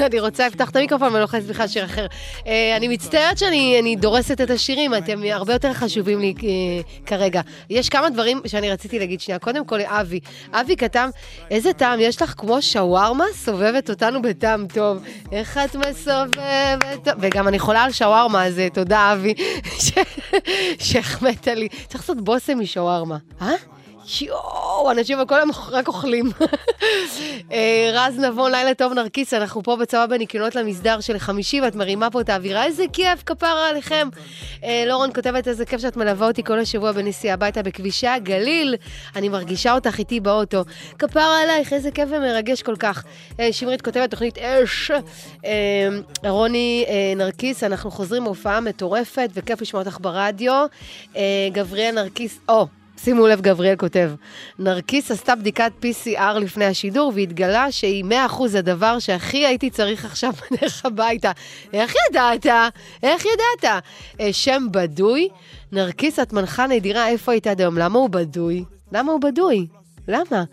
אני, רוצה לפתוח את המיקרופון ואני לוחצת בכלל שיר אחר. אה, אני מצטערת שאני אני דורסת את השירים, אתם הרבה יותר חשובים לי אה, כרגע. יש כמה דברים שאני רציתי להגיד שנייה. קודם כל, אבי. אבי כתב, איזה טעם יש לך כמו שווארמה סובבת אותנו בטעם טוב. איך את מסובבת. וגם אני חולה על שווארמה, אז אה, תודה, אבי, ש- שהחמאת לי. צריך לעשות בושם משווארמה. אה? יואו, אנשים הכל הם רק אוכלים. אה, רז נבון, לילה טוב נרקיס, אנחנו פה בצבא בניקיונות למסדר של חמישי, ואת מרימה פה את האווירה, איזה כיף, כפרה עליכם. אה, לורן כותבת, איזה כיף שאת מלווה אותי כל השבוע בנסיעה הביתה בכבישי הגליל. אני מרגישה אותך איתי באוטו. כפרה עלייך, איזה כיף ומרגש כל כך. אה, שמרית כותבת, תוכנית אש. רוני נרקיס, אנחנו חוזרים מהופעה מטורפת, וכיף לשמוע אותך ברדיו. גבריאל נרקיס, או. שימו לב, גבריאל כותב, נרקיס עשתה בדיקת PCR לפני השידור והתגלה שהיא 100% הדבר שהכי הייתי צריך עכשיו בדרך הביתה. איך ידעת? איך ידעת? אה, שם בדוי, נרקיס, את מנחה נדירה, איפה היית עד היום? למה הוא בדוי? למה הוא בדוי? למה?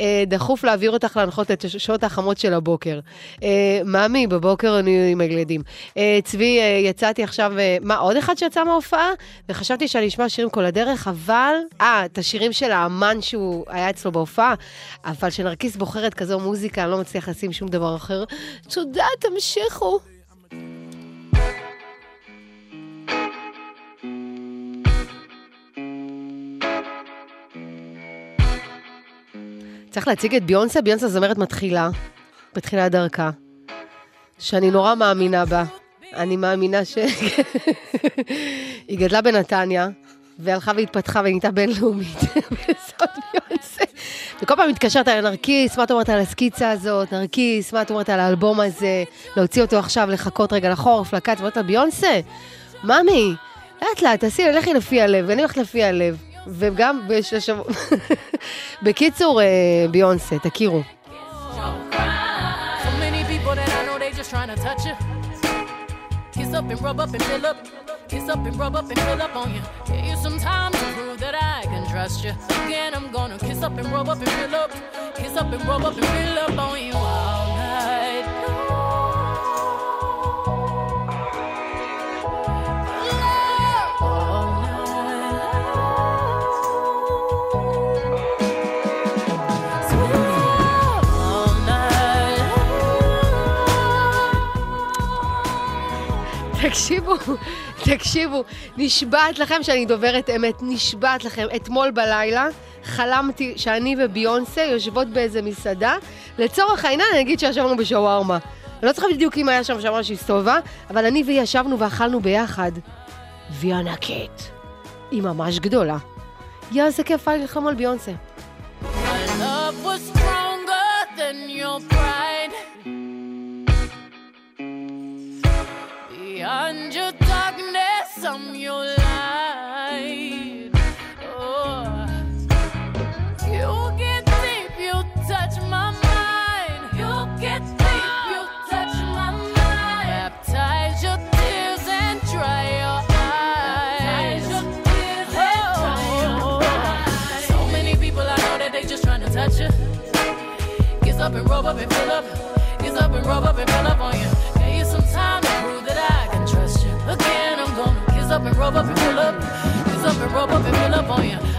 אה, דחוף להעביר אותך להנחות את השעות החמות של הבוקר. אה, ממי, בבוקר אני עם הילדים. אה, צבי, אה, יצאתי עכשיו, אה, מה, עוד אחד שיצא מההופעה? וחשבתי שאני אשמע שירים כל הדרך, אבל... אה, את השירים של האמן שהוא היה אצלו בהופעה, אבל כשנרקיס בוחרת כזו מוזיקה, אני לא מצליח לשים שום דבר אחר. תודה, תמשיכו. צריך להציג את ביונסה, ביונסה זמרת מתחילה, בתחילת דרכה, שאני נורא מאמינה בה. אני מאמינה ש... היא גדלה בנתניה, והלכה והתפתחה ונהייתה בינלאומית. וזאת ביונסה. וכל פעם מתקשרת על נרקיס, מה את אומרת על הסקיצה הזאת? נרקיס, מה את אומרת על האלבום הזה? להוציא אותו עכשיו, לחכות רגע לחורף, לקיץ, אומרת לה, ביונסה, ממי, לאט לאט, תעשי, לכי לפי הלב, ואני הולכת לפי הלב. וגם בשל שבוע... בקיצור, אה, ביונסה, תכירו. Kiss up and rub up and fill up on you. Give you some time to prove that I can trust you. Again, I'm gonna kiss up and rub up and fill up. Kiss up and rub up and fill up on you all night. תקשיבו, תקשיבו, נשבעת לכם שאני דוברת אמת, נשבעת לכם. אתמול בלילה חלמתי שאני וביונסה יושבות באיזה מסעדה. לצורך העניין אני אגיד שישבנו בשווארמה. אני לא צריכה בדיוק אם היה שם שווארמה שהסתובבה, אבל אני והיא ישבנו ואכלנו ביחד. והיא ענקית. היא ממש גדולה. יא, איזה כיף היה לי לחלום על ביונסה. Your pride. Beyond your darkness, I'm your light. Oh, you get deep, you touch my mind. You get deep, you touch my mind. Baptize your tears and dry your eyes. Oh, so many people I know that they just trying to touch you. Kiss up and rub up and fill up. Kiss up and rub up and fill up on you rub up and fill up. Kiss up and rub up and fill up on you.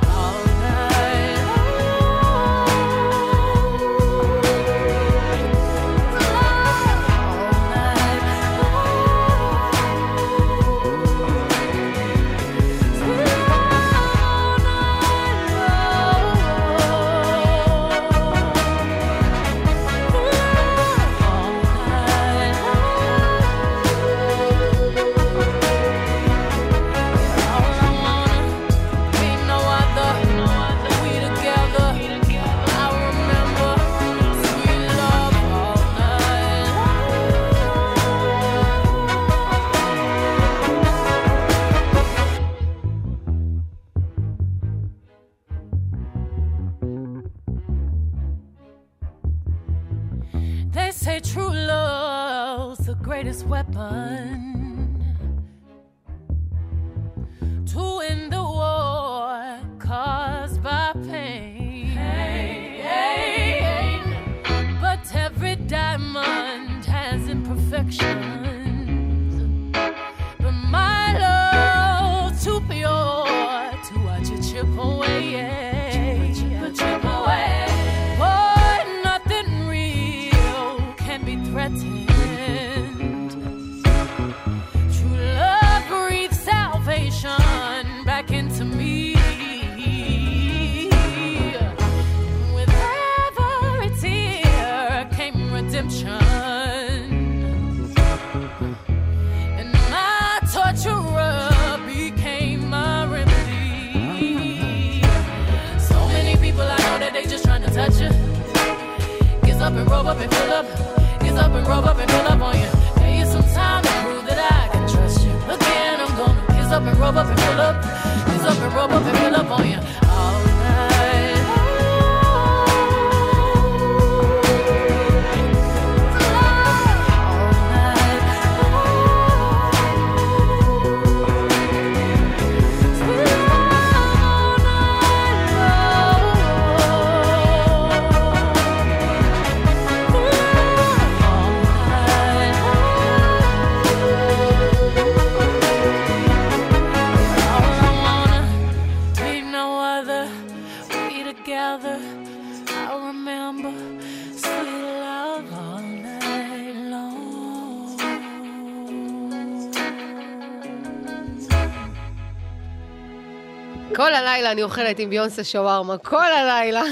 הלילה אני אוכלת עם ביונסה שווארמה, כל הלילה.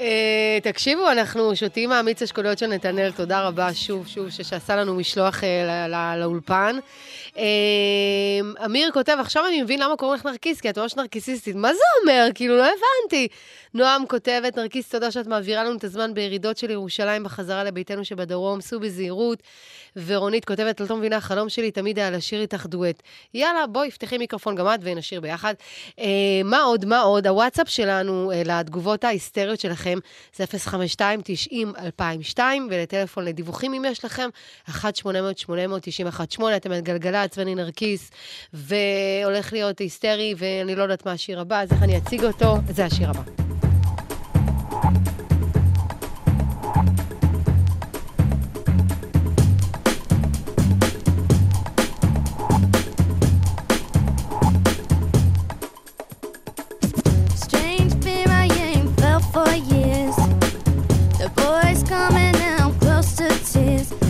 אה, תקשיבו, אנחנו שותים מהמיץ אשכוליות של נתנאל, תודה רבה שוב, שוב, שעשה לנו משלוח אה, ל- ל- לאולפן. אה, אמיר כותב, עכשיו אני מבין למה קוראים לך נרקיס, כי את ממש נרקיסיסטית. מה זה אומר? כאילו, לא הבנתי. נועם כותבת, נרקיס, תודה שאת מעבירה לנו את הזמן בירידות של ירושלים בחזרה לביתנו שבדרום, סעו בזהירות. ורונית כותבת, את לא מבינה, החלום שלי תמיד היה לשיר איתך דואט. יאללה, בואי, פתחי מיקרופון גם את ונשיר ביחד. אה, מה עוד, מה עוד? הוואטסאפ שלנו אה, לתגובות ההיסטריות שלכם זה 052-90-2002, ולטלפון לדיווחים אם יש לכם, 1-800-890-18, אתם על גלגלצ ואני נרקיס, והולך להיות היסטרי, ואני לא יודעת מה השיר הבא, אז איך אני אציג אותו? זה השיר הבא. For years. The boys coming out close to tears.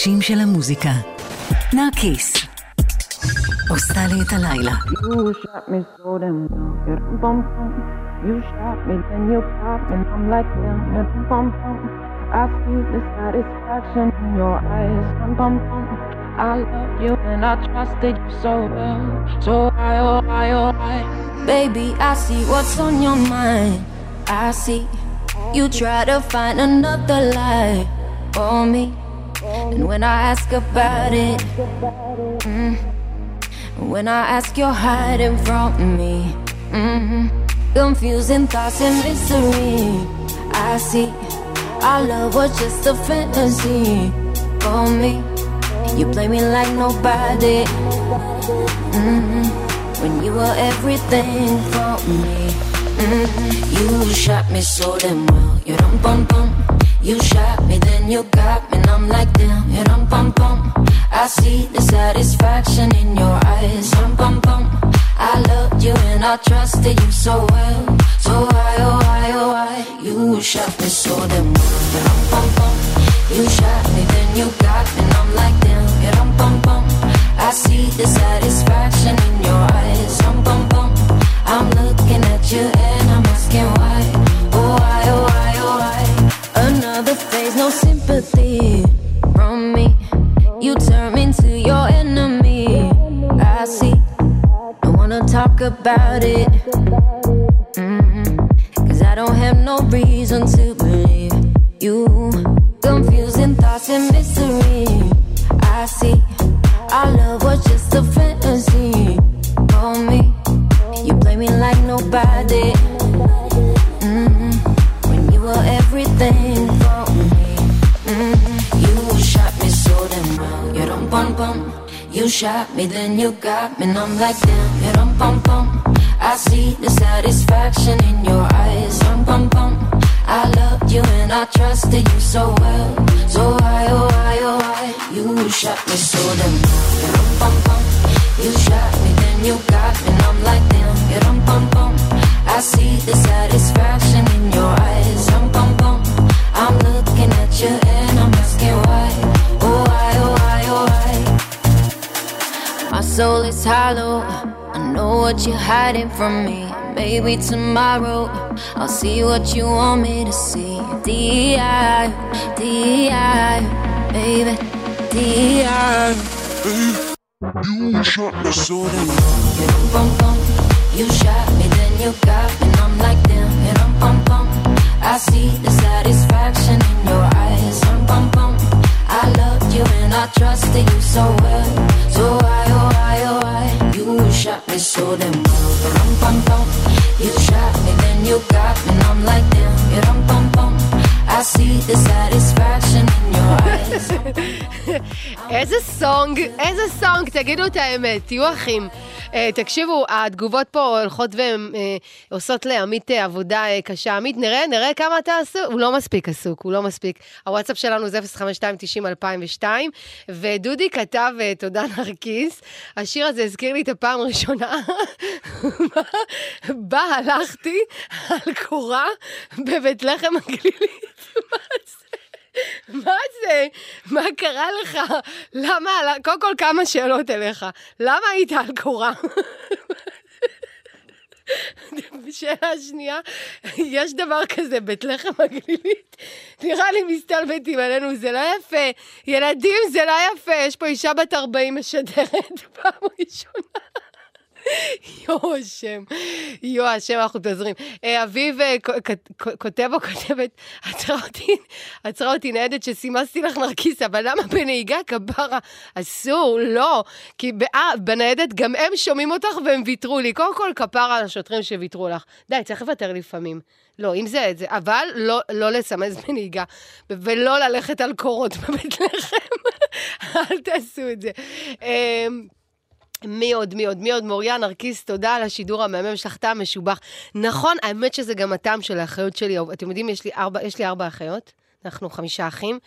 גלגלצ. האנשים של המוזיקה. נרקיס. עושה לי את הלילה. You shot me so damn well, you dum bum bum. You shot me, then you pop me, and I'm like damn, you dum bum bum. I see the satisfaction in your eyes, dum bum bum. I love you and I trusted you so well, so I oh I oh I. Baby, I see what's on your mind. I see you try to find another lie for me. And when I ask about it, mm, when I ask, you're hiding from me. hmm Confusing thoughts and mystery. I see our love was just a fantasy for me. You play me like nobody. hmm When you were everything for me. hmm You shot me so damn well. You dum bum bum. You shot me, then you got me, and I'm like damn. You dum bum bum. I see the satisfaction in your eyes. Dum bum bum. I loved you and I trusted you so well. So why, oh why, oh why? You shot me so damn well. Dum bum bum. You shot me, then you got me, and I'm like damn. You dum bum bum. I see the satisfaction in your eyes. Dum bum bum. I'm looking at you You turn me into your enemy. I see. Don't wanna talk about it. Mm-mm. Cause I don't have no reason to believe you. Confusing thoughts and mystery. I see. Our love was just a fantasy for me. You play me like nobody. Mm-mm. When you were everything You shot me, then you got me, and I'm like damn. You dum bum bum. I see the satisfaction in your eyes. Dum bum bum. I loved you and I trusted you so well. So why, oh why, oh why? You shot me so damn. You dum bum bum. You shot me, then you got me, and I'm like damn. You dum bum bum. I see the satisfaction in your eyes. Dum bum bum. I'm looking at you soul is hollow. I know what you're hiding from me. Maybe tomorrow I'll see what you want me to see. D.I. D.I. Baby, D.I. You shot me so damn you shot me, then you got me, and I'm like damn, bum bum. I see the satisfaction in your eyes, bum I loved you and I trusted you so well. So why, oh why, oh why? You shot me so damn well, dum bum bum. You shot me, then you got me, and I'm like damn, you dum bum bum. I see the satisfaction in your eyes. איזה סונג, איזה סונג, תגידו את האמת, תהיו אחים. אה, תקשיבו, התגובות פה הולכות ועושות לעמית אה, עבודה אה, קשה. עמית, נראה, נראה כמה אתה עסוק. הוא לא מספיק עסוק, הוא לא מספיק. הוואטסאפ שלנו זה 05290-2002, ודודי כתב, אה, תודה נרקיס, השיר הזה הזכיר לי את הפעם הראשונה בה הלכתי על קורה בבית לחם הגלילית. מה זה? מה זה? מה קרה לך? למה? קודם כל כמה שאלות אליך. למה היית על קורה? שאלה שנייה, יש דבר כזה, בית לחם הגלילית? נראה לי מסתלבטים עלינו, זה לא יפה. ילדים, זה לא יפה. יש פה אישה בת 40 משדרת פעם ראשונה. יואו, השם. יואו, השם, אנחנו מתעזרים. אה, אביב אה, כותב או כותבת, עצרה אותי, ניידת שסימסתי לך נרקיס, אבל למה בנהיגה כפרה? אסור, לא. כי אה, בניידת גם הם שומעים אותך והם ויתרו לי. קודם כל, כפרה על השוטרים שוויתרו לך. די, צריך לוותר לפעמים. לא, אם זה את זה, אבל לא, לא לסמס בנהיגה, ולא ללכת על קורות בבית לחם. אל תעשו את זה. מי עוד, מי עוד, מי עוד? מוריה נרקיס, תודה על השידור המהמם שלך, טעם משובח. נכון, האמת שזה גם הטעם של האחיות שלי. אתם יודעים, יש לי ארבע, יש לי ארבע אחיות. אנחנו חמישה אחים,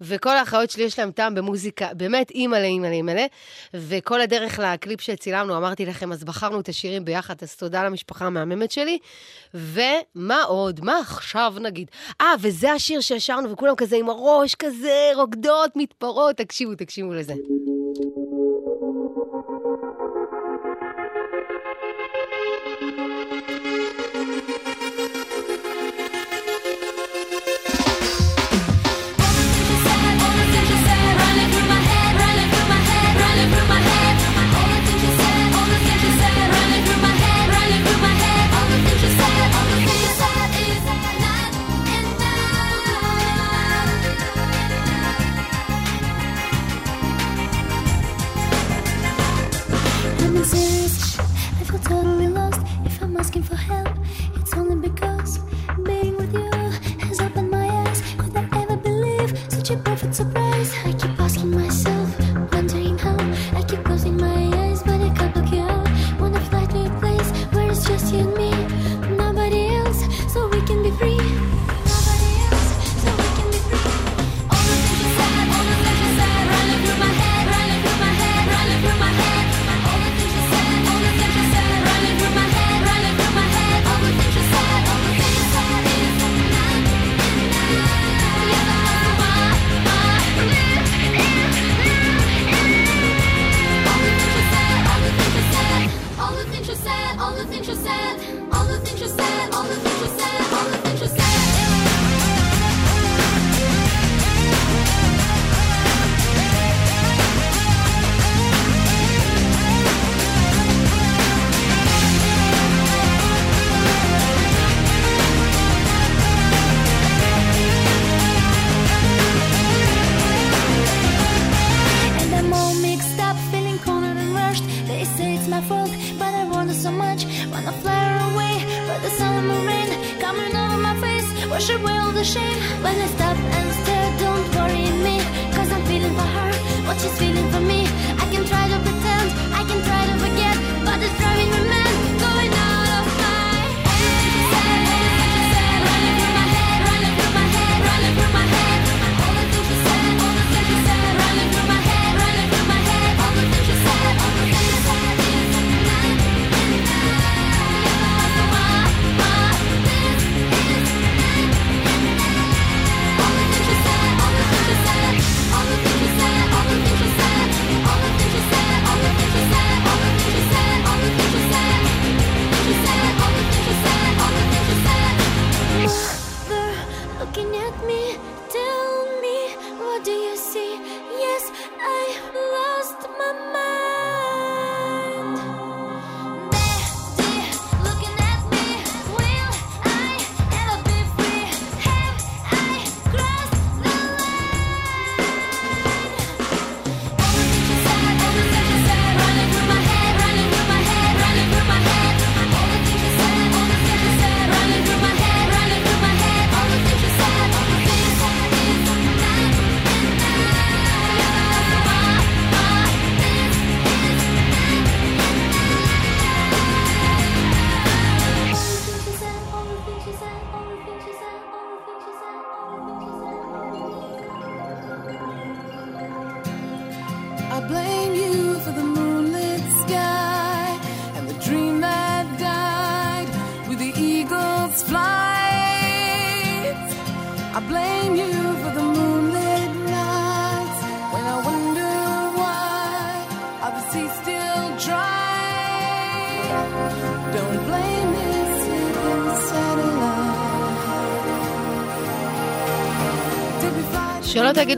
וכל האחיות שלי יש להם טעם במוזיקה, באמת אימא'לה, אימא'לה, אימא'לה. וכל הדרך לקליפ שצילמנו, אמרתי לכם, אז בחרנו את השירים ביחד, אז תודה למשפחה המהממת שלי. ומה עוד? מה עכשיו נגיד? אה, וזה השיר ששרנו, וכולם כזה עם הראש כזה, רוקדות, מתפרעות. תקשיבו, תקשיבו לזה. totally lost. If I'm asking for help, it's only because.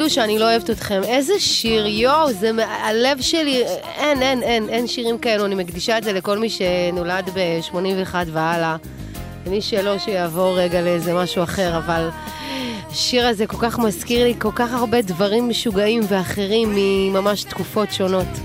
תגידו שאני לא אוהבת אתכם. איזה שיר, יואו, זה מהלב שלי, אין, אין, אין, אין שירים כאלו. אני מקדישה את זה לכל מי שנולד ב-81 והלאה. מי שלא, שיעבור רגע לאיזה משהו אחר, אבל השיר הזה כל כך מזכיר לי כל כך הרבה דברים משוגעים ואחרים מממש תקופות שונות.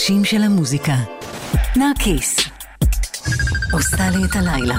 הנשים של המוזיקה. נרקיס. עושה לי את הלילה.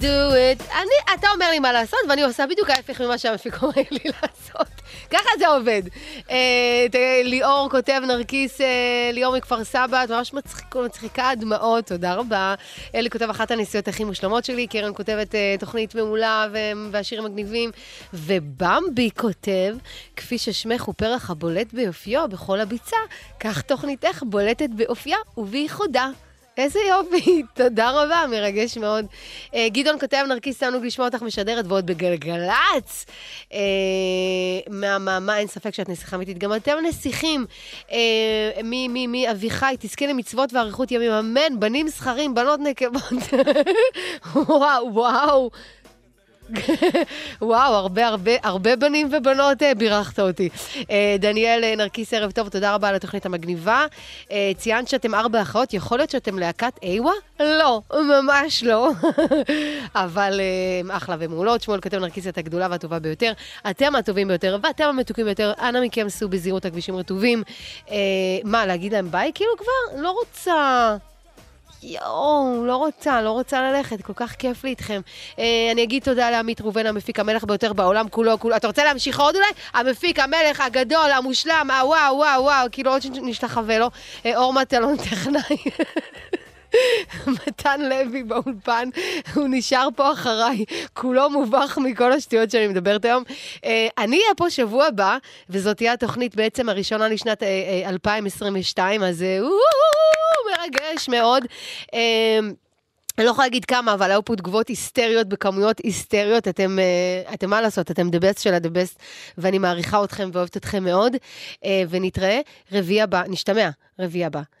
Do it. אני, אתה אומר לי מה לעשות, ואני עושה בדיוק ההפך ממה שהמפיק אומר לי לעשות. ככה זה עובד. אה, ליאור כותב נרקיס, אה, ליאור מכפר סבא, את ממש מצחיק, מצחיקה דמעות, תודה רבה. אלי כותב אחת הנסיעות הכי מושלמות שלי, קרן כותבת אה, תוכנית מעולה ו- והשירים מגניבים, ובמבי כותב, כפי ששמך הוא פרח הבולט ביופיו בכל הביצה, כך תוכניתך בולטת באופייה ובייחודה. איזה יופי, תודה רבה, מרגש מאוד. Uh, גדעון כותב, נרקיס תענוג לשמוע אותך משדרת ועוד בגלגלצ. Uh, מהמאמה, אין ספק שאת נסיכה אמיתית. גם אתם נסיכים. Uh, מי, מי, מי, אביחי, תזכה למצוות ואריכות ימים, אמן, בנים זכרים, בנות נקבות. וואו, וואו. וואו, הרבה הרבה הרבה בנים ובנות אה, בירכת אותי. אה, דניאל אה, נרקיס, ערב טוב, תודה רבה על התוכנית המגניבה. ציינת שאתם ארבע אחיות, יכול להיות שאתם להקת איווה? לא, ממש לא. אבל אחלה ומעולות. שמואל נרקיס את הגדולה והטובה ביותר. אתם הטובים ביותר ואתם המתוקים ביותר. אנא מכם, סעו בזהירות הכבישים רטובים. מה, להגיד להם ביי כאילו כבר? לא רוצה. יואו, לא רוצה, לא רוצה ללכת, כל כך כיף לי איתכם. אה, אני אגיד תודה לעמית ראובן, המפיק המלך ביותר בעולם כולו, כולו. אתה רוצה להמשיך עוד אולי? המפיק, המלך, הגדול, המושלם, הוואו, וואו, וואו, כאילו עוד שנשתחווה לו. אה, אור מטלון טכנאי. מתן לוי באולפן, הוא נשאר פה אחריי, כולו מובך מכל השטויות שאני מדברת היום. אה, אני אהיה פה שבוע הבא, וזאת תהיה התוכנית בעצם הראשונה לשנת אה, אה, 2022, אז אה, וואו, מרגש מאוד. אה, אני לא יכולה להגיד כמה, אבל היו פה תגובות היסטריות בכמויות היסטריות. אתם, אה, אתם מה לעשות, אתם the best של ה-the best, ואני מעריכה אתכם ואוהבת אתכם מאוד. אה, ונתראה רביעי הבא, נשתמע רביעי הבא.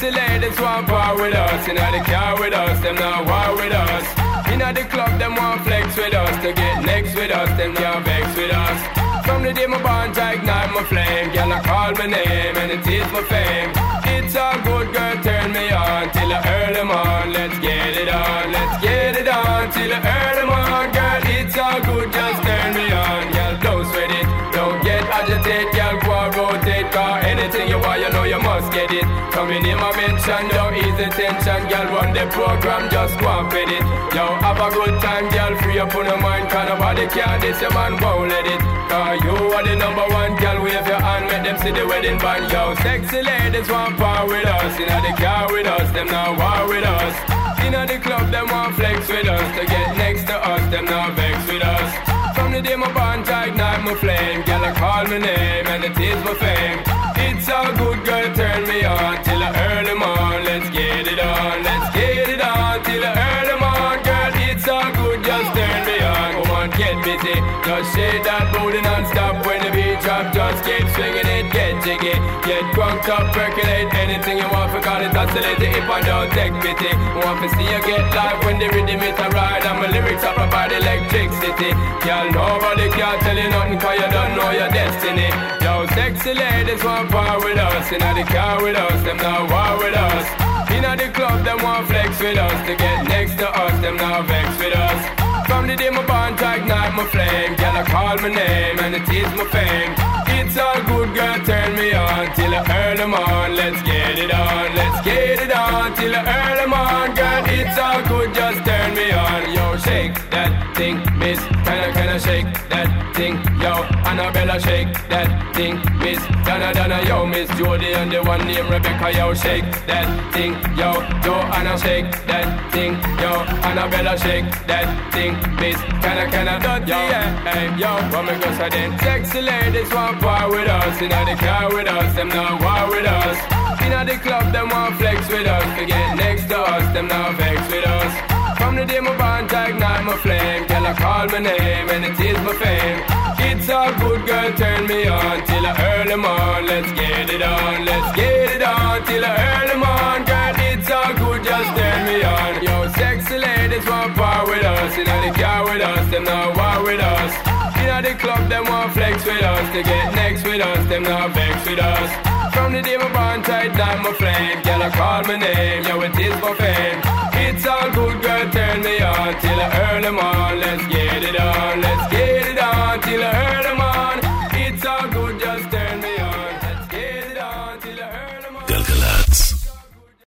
Sexy ladies want part with us. Know the car with us, them not war with us. Know the club, them want flex with us. To get next with us, them can't vex with us. From the day my bond, I ignite my flame. Girl, I call my name and it is my fame. It's a good girl, turn me on till I earn them on. Let's get it on, let's get it on till I earn them on. Girl, it's all good, just attention, girl, run the program, just go and fit it. Yo, have a good time, girl, free up on your mind, cause nobody can this, your man won't let it. Cause you are the number one, girl, wave your hand, make them see the wedding band. Yo, sexy ladies want power with us, in the car with us, them now war with us. In the club, them want flex with us, to get next to us, them now vex with us. From the day my bond to ignite my flame, girl, I call my name, and it is my fame. It's a good girl, turn me on till I early morn. Let's get it on, let's get it on till I early morn. Girl, it's all good, just turn me on. Come on, get busy, just shake that booty non-stop when the beat drop. Just keep swinging it, get jiggy, get drunk up, percolate anything you want. It, oscillate it if I don't take pity. Want to see you get live when the rhythm it a ride and my lyrics up about electricity. Girl, nobody can tell you nothing 'cause you don't know your destiny. Yo, sexy ladies want power with us. In the car with us, them now war with us. In the club, them want flex with us. To get next to us, them now vex with us. From the day my bond to ignite my flame, girl, I call my name and it is my fame. It's all good, girl, turn me on till I early morn. Let's get it on, let's get it on till I early morn, girl. It's all good, just turn me on. Yo, shake that thing, miss. Can I, kinda shake that thing, yo. Annabella, shake that thing, miss. Donna, Donna, yo, miss Jody and the one named Rebecca, yo, shake that thing, yo. Joanna, shake that thing, yo. Annabella, shake that thing, miss. Kinda, kinda, dirty, yeah. Hey, yo, what me go say then? Sexy ladies want war with us, in the car with us, them now war with us. In the club, them want flex with us. Get next to us, them now vex with us. From the day my to ignite my flame, girl, I call my name and it is my fame. It's all good, girl, turn me on till I early morn. Let's get it on, let's get it on till I early morn, girl. It's all good, just turn me on. Yo, sexy ladies want power with us, in the car with us, them now war with us. You know the club, them want flex with us, to get next with us, them now vex with us from the day my bond tight down my flame. Girl, I call my name, yo, it is for fame. It's all good, girl, turn me on till I earn them. Let's get it on, let's get it on.